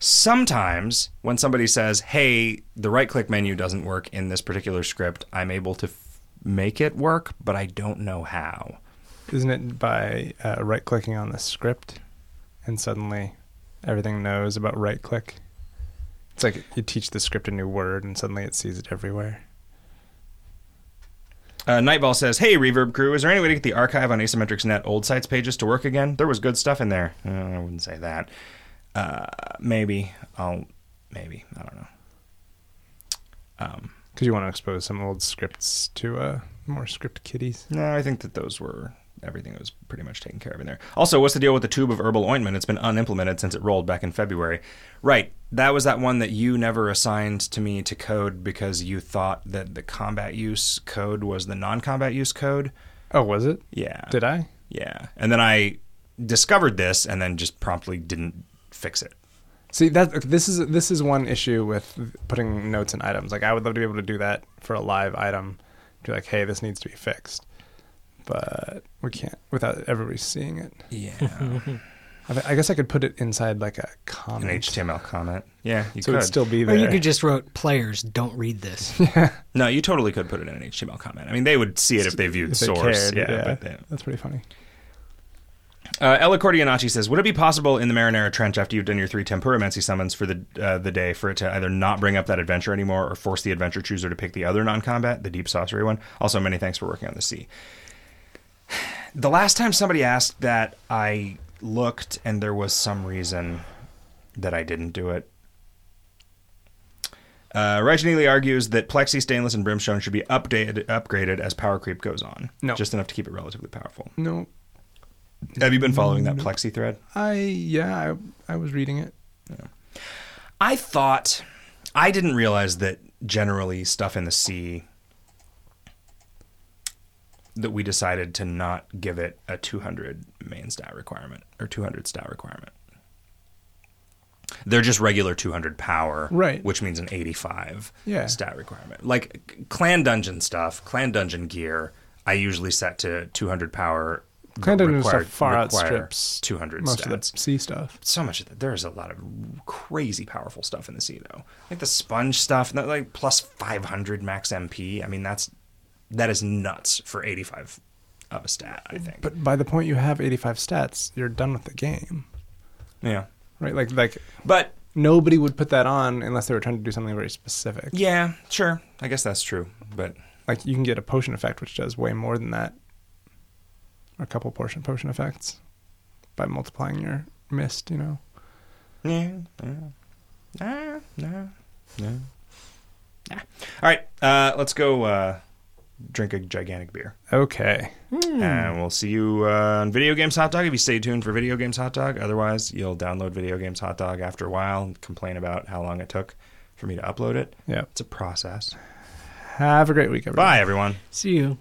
sometimes when somebody says, "Hey, the right-click menu doesn't work in this particular script," I'm able to f- make it work, but I don't know how.
Isn't it by uh, right clicking on the script and suddenly everything knows about right click? It's like you teach the script a new word and suddenly it sees it everywhere.
Uh, Nightball says, "Hey, Reverb crew, is there any way to get the archive on Asymmetrics Net old sites pages to work again? There was good stuff in there. Uh, I wouldn't say that. Uh, maybe I'll, maybe I don't know. Um,
Because you want to expose some old scripts to uh, more script kiddies.
no, I think that those were everything was pretty much taken care of in there. Also, what's the deal with the tube of herbal ointment? It's been unimplemented since it rolled back in February. Right, that was that one that you never assigned to me to code because you thought that the combat use code was the non-combat use code.
Oh, was it?
Yeah.
Did I?
Yeah. And then I discovered this and then just promptly didn't fix it.
See that this is this is one issue with putting notes in items. Like I would love to be able to do that for a live item. Be like, hey, this needs to be fixed, but we can't without everybody seeing it.
Yeah.
I, I guess I could put it inside like a comment, An.
HTML comment. Yeah, you
so
could.
it'd still be there.
Or you could just wrote players don't read this. yeah.
no, you totally could put it in an HTML comment. I mean, they would see it if they viewed
If they
source.
cared,
yeah, but they,
that's pretty funny.
Uh, Ella Cordianaci says, "Would it be possible in the Marinara Trench after you've done your three Tempuramancy summons for the uh, the day for it to either not bring up that adventure anymore or force the adventure chooser to pick the other non-combat, the deep saucery one?" Also, many thanks for working on the sea. The last time somebody asked that, I looked and there was some reason that I didn't do it. Uh, argues that Plexi, Stainless, and Brimstone should be updated, upgraded as power creep goes on.
No.
Just enough to keep it relatively powerful.
No,
Have you been following that mm-hmm. Plexi thread?
I yeah, I, I was reading it.
I thought I didn't realize that generally stuff in the sea that we decided to not give it a 200 main stat requirement or 200 stat requirement. They're just regular 200 power,
Right.
Which means an 85
Yeah.
stat requirement. Like clan dungeon stuff, clan dungeon gear, I usually set to 200 power. But
Clan dungeon
require-
stuff far outstrips
200
most
stats
of the sea stuff.
so much of that. There's a lot of crazy powerful stuff in the sea, though. Like the sponge stuff, like plus 500 max MP. I mean, that's that is nuts for 85 of a stat. I think.
But by the point you have 85 stats, you're done with the game,
yeah,
right? Like like
but
nobody would put that on unless they were trying to do something very specific.
yeah, sure. I guess that's true. But
Like you can get a potion effect which does way more than that, a couple portion potion effects by multiplying your mist. You know.
yeah, yeah, nah, nah, nah. Nah. All right, uh, let's go. Uh, drink a gigantic beer.
Okay.
And we'll see you uh, on Video Games Hot Dog if you stay tuned for Video Games Hot Dog. Otherwise, you'll download Video Games Hot Dog after a while and complain about how long it took for me to upload it.
Yeah.
It's a process.
Have a great week, everybody.
Bye, everyone.
See you.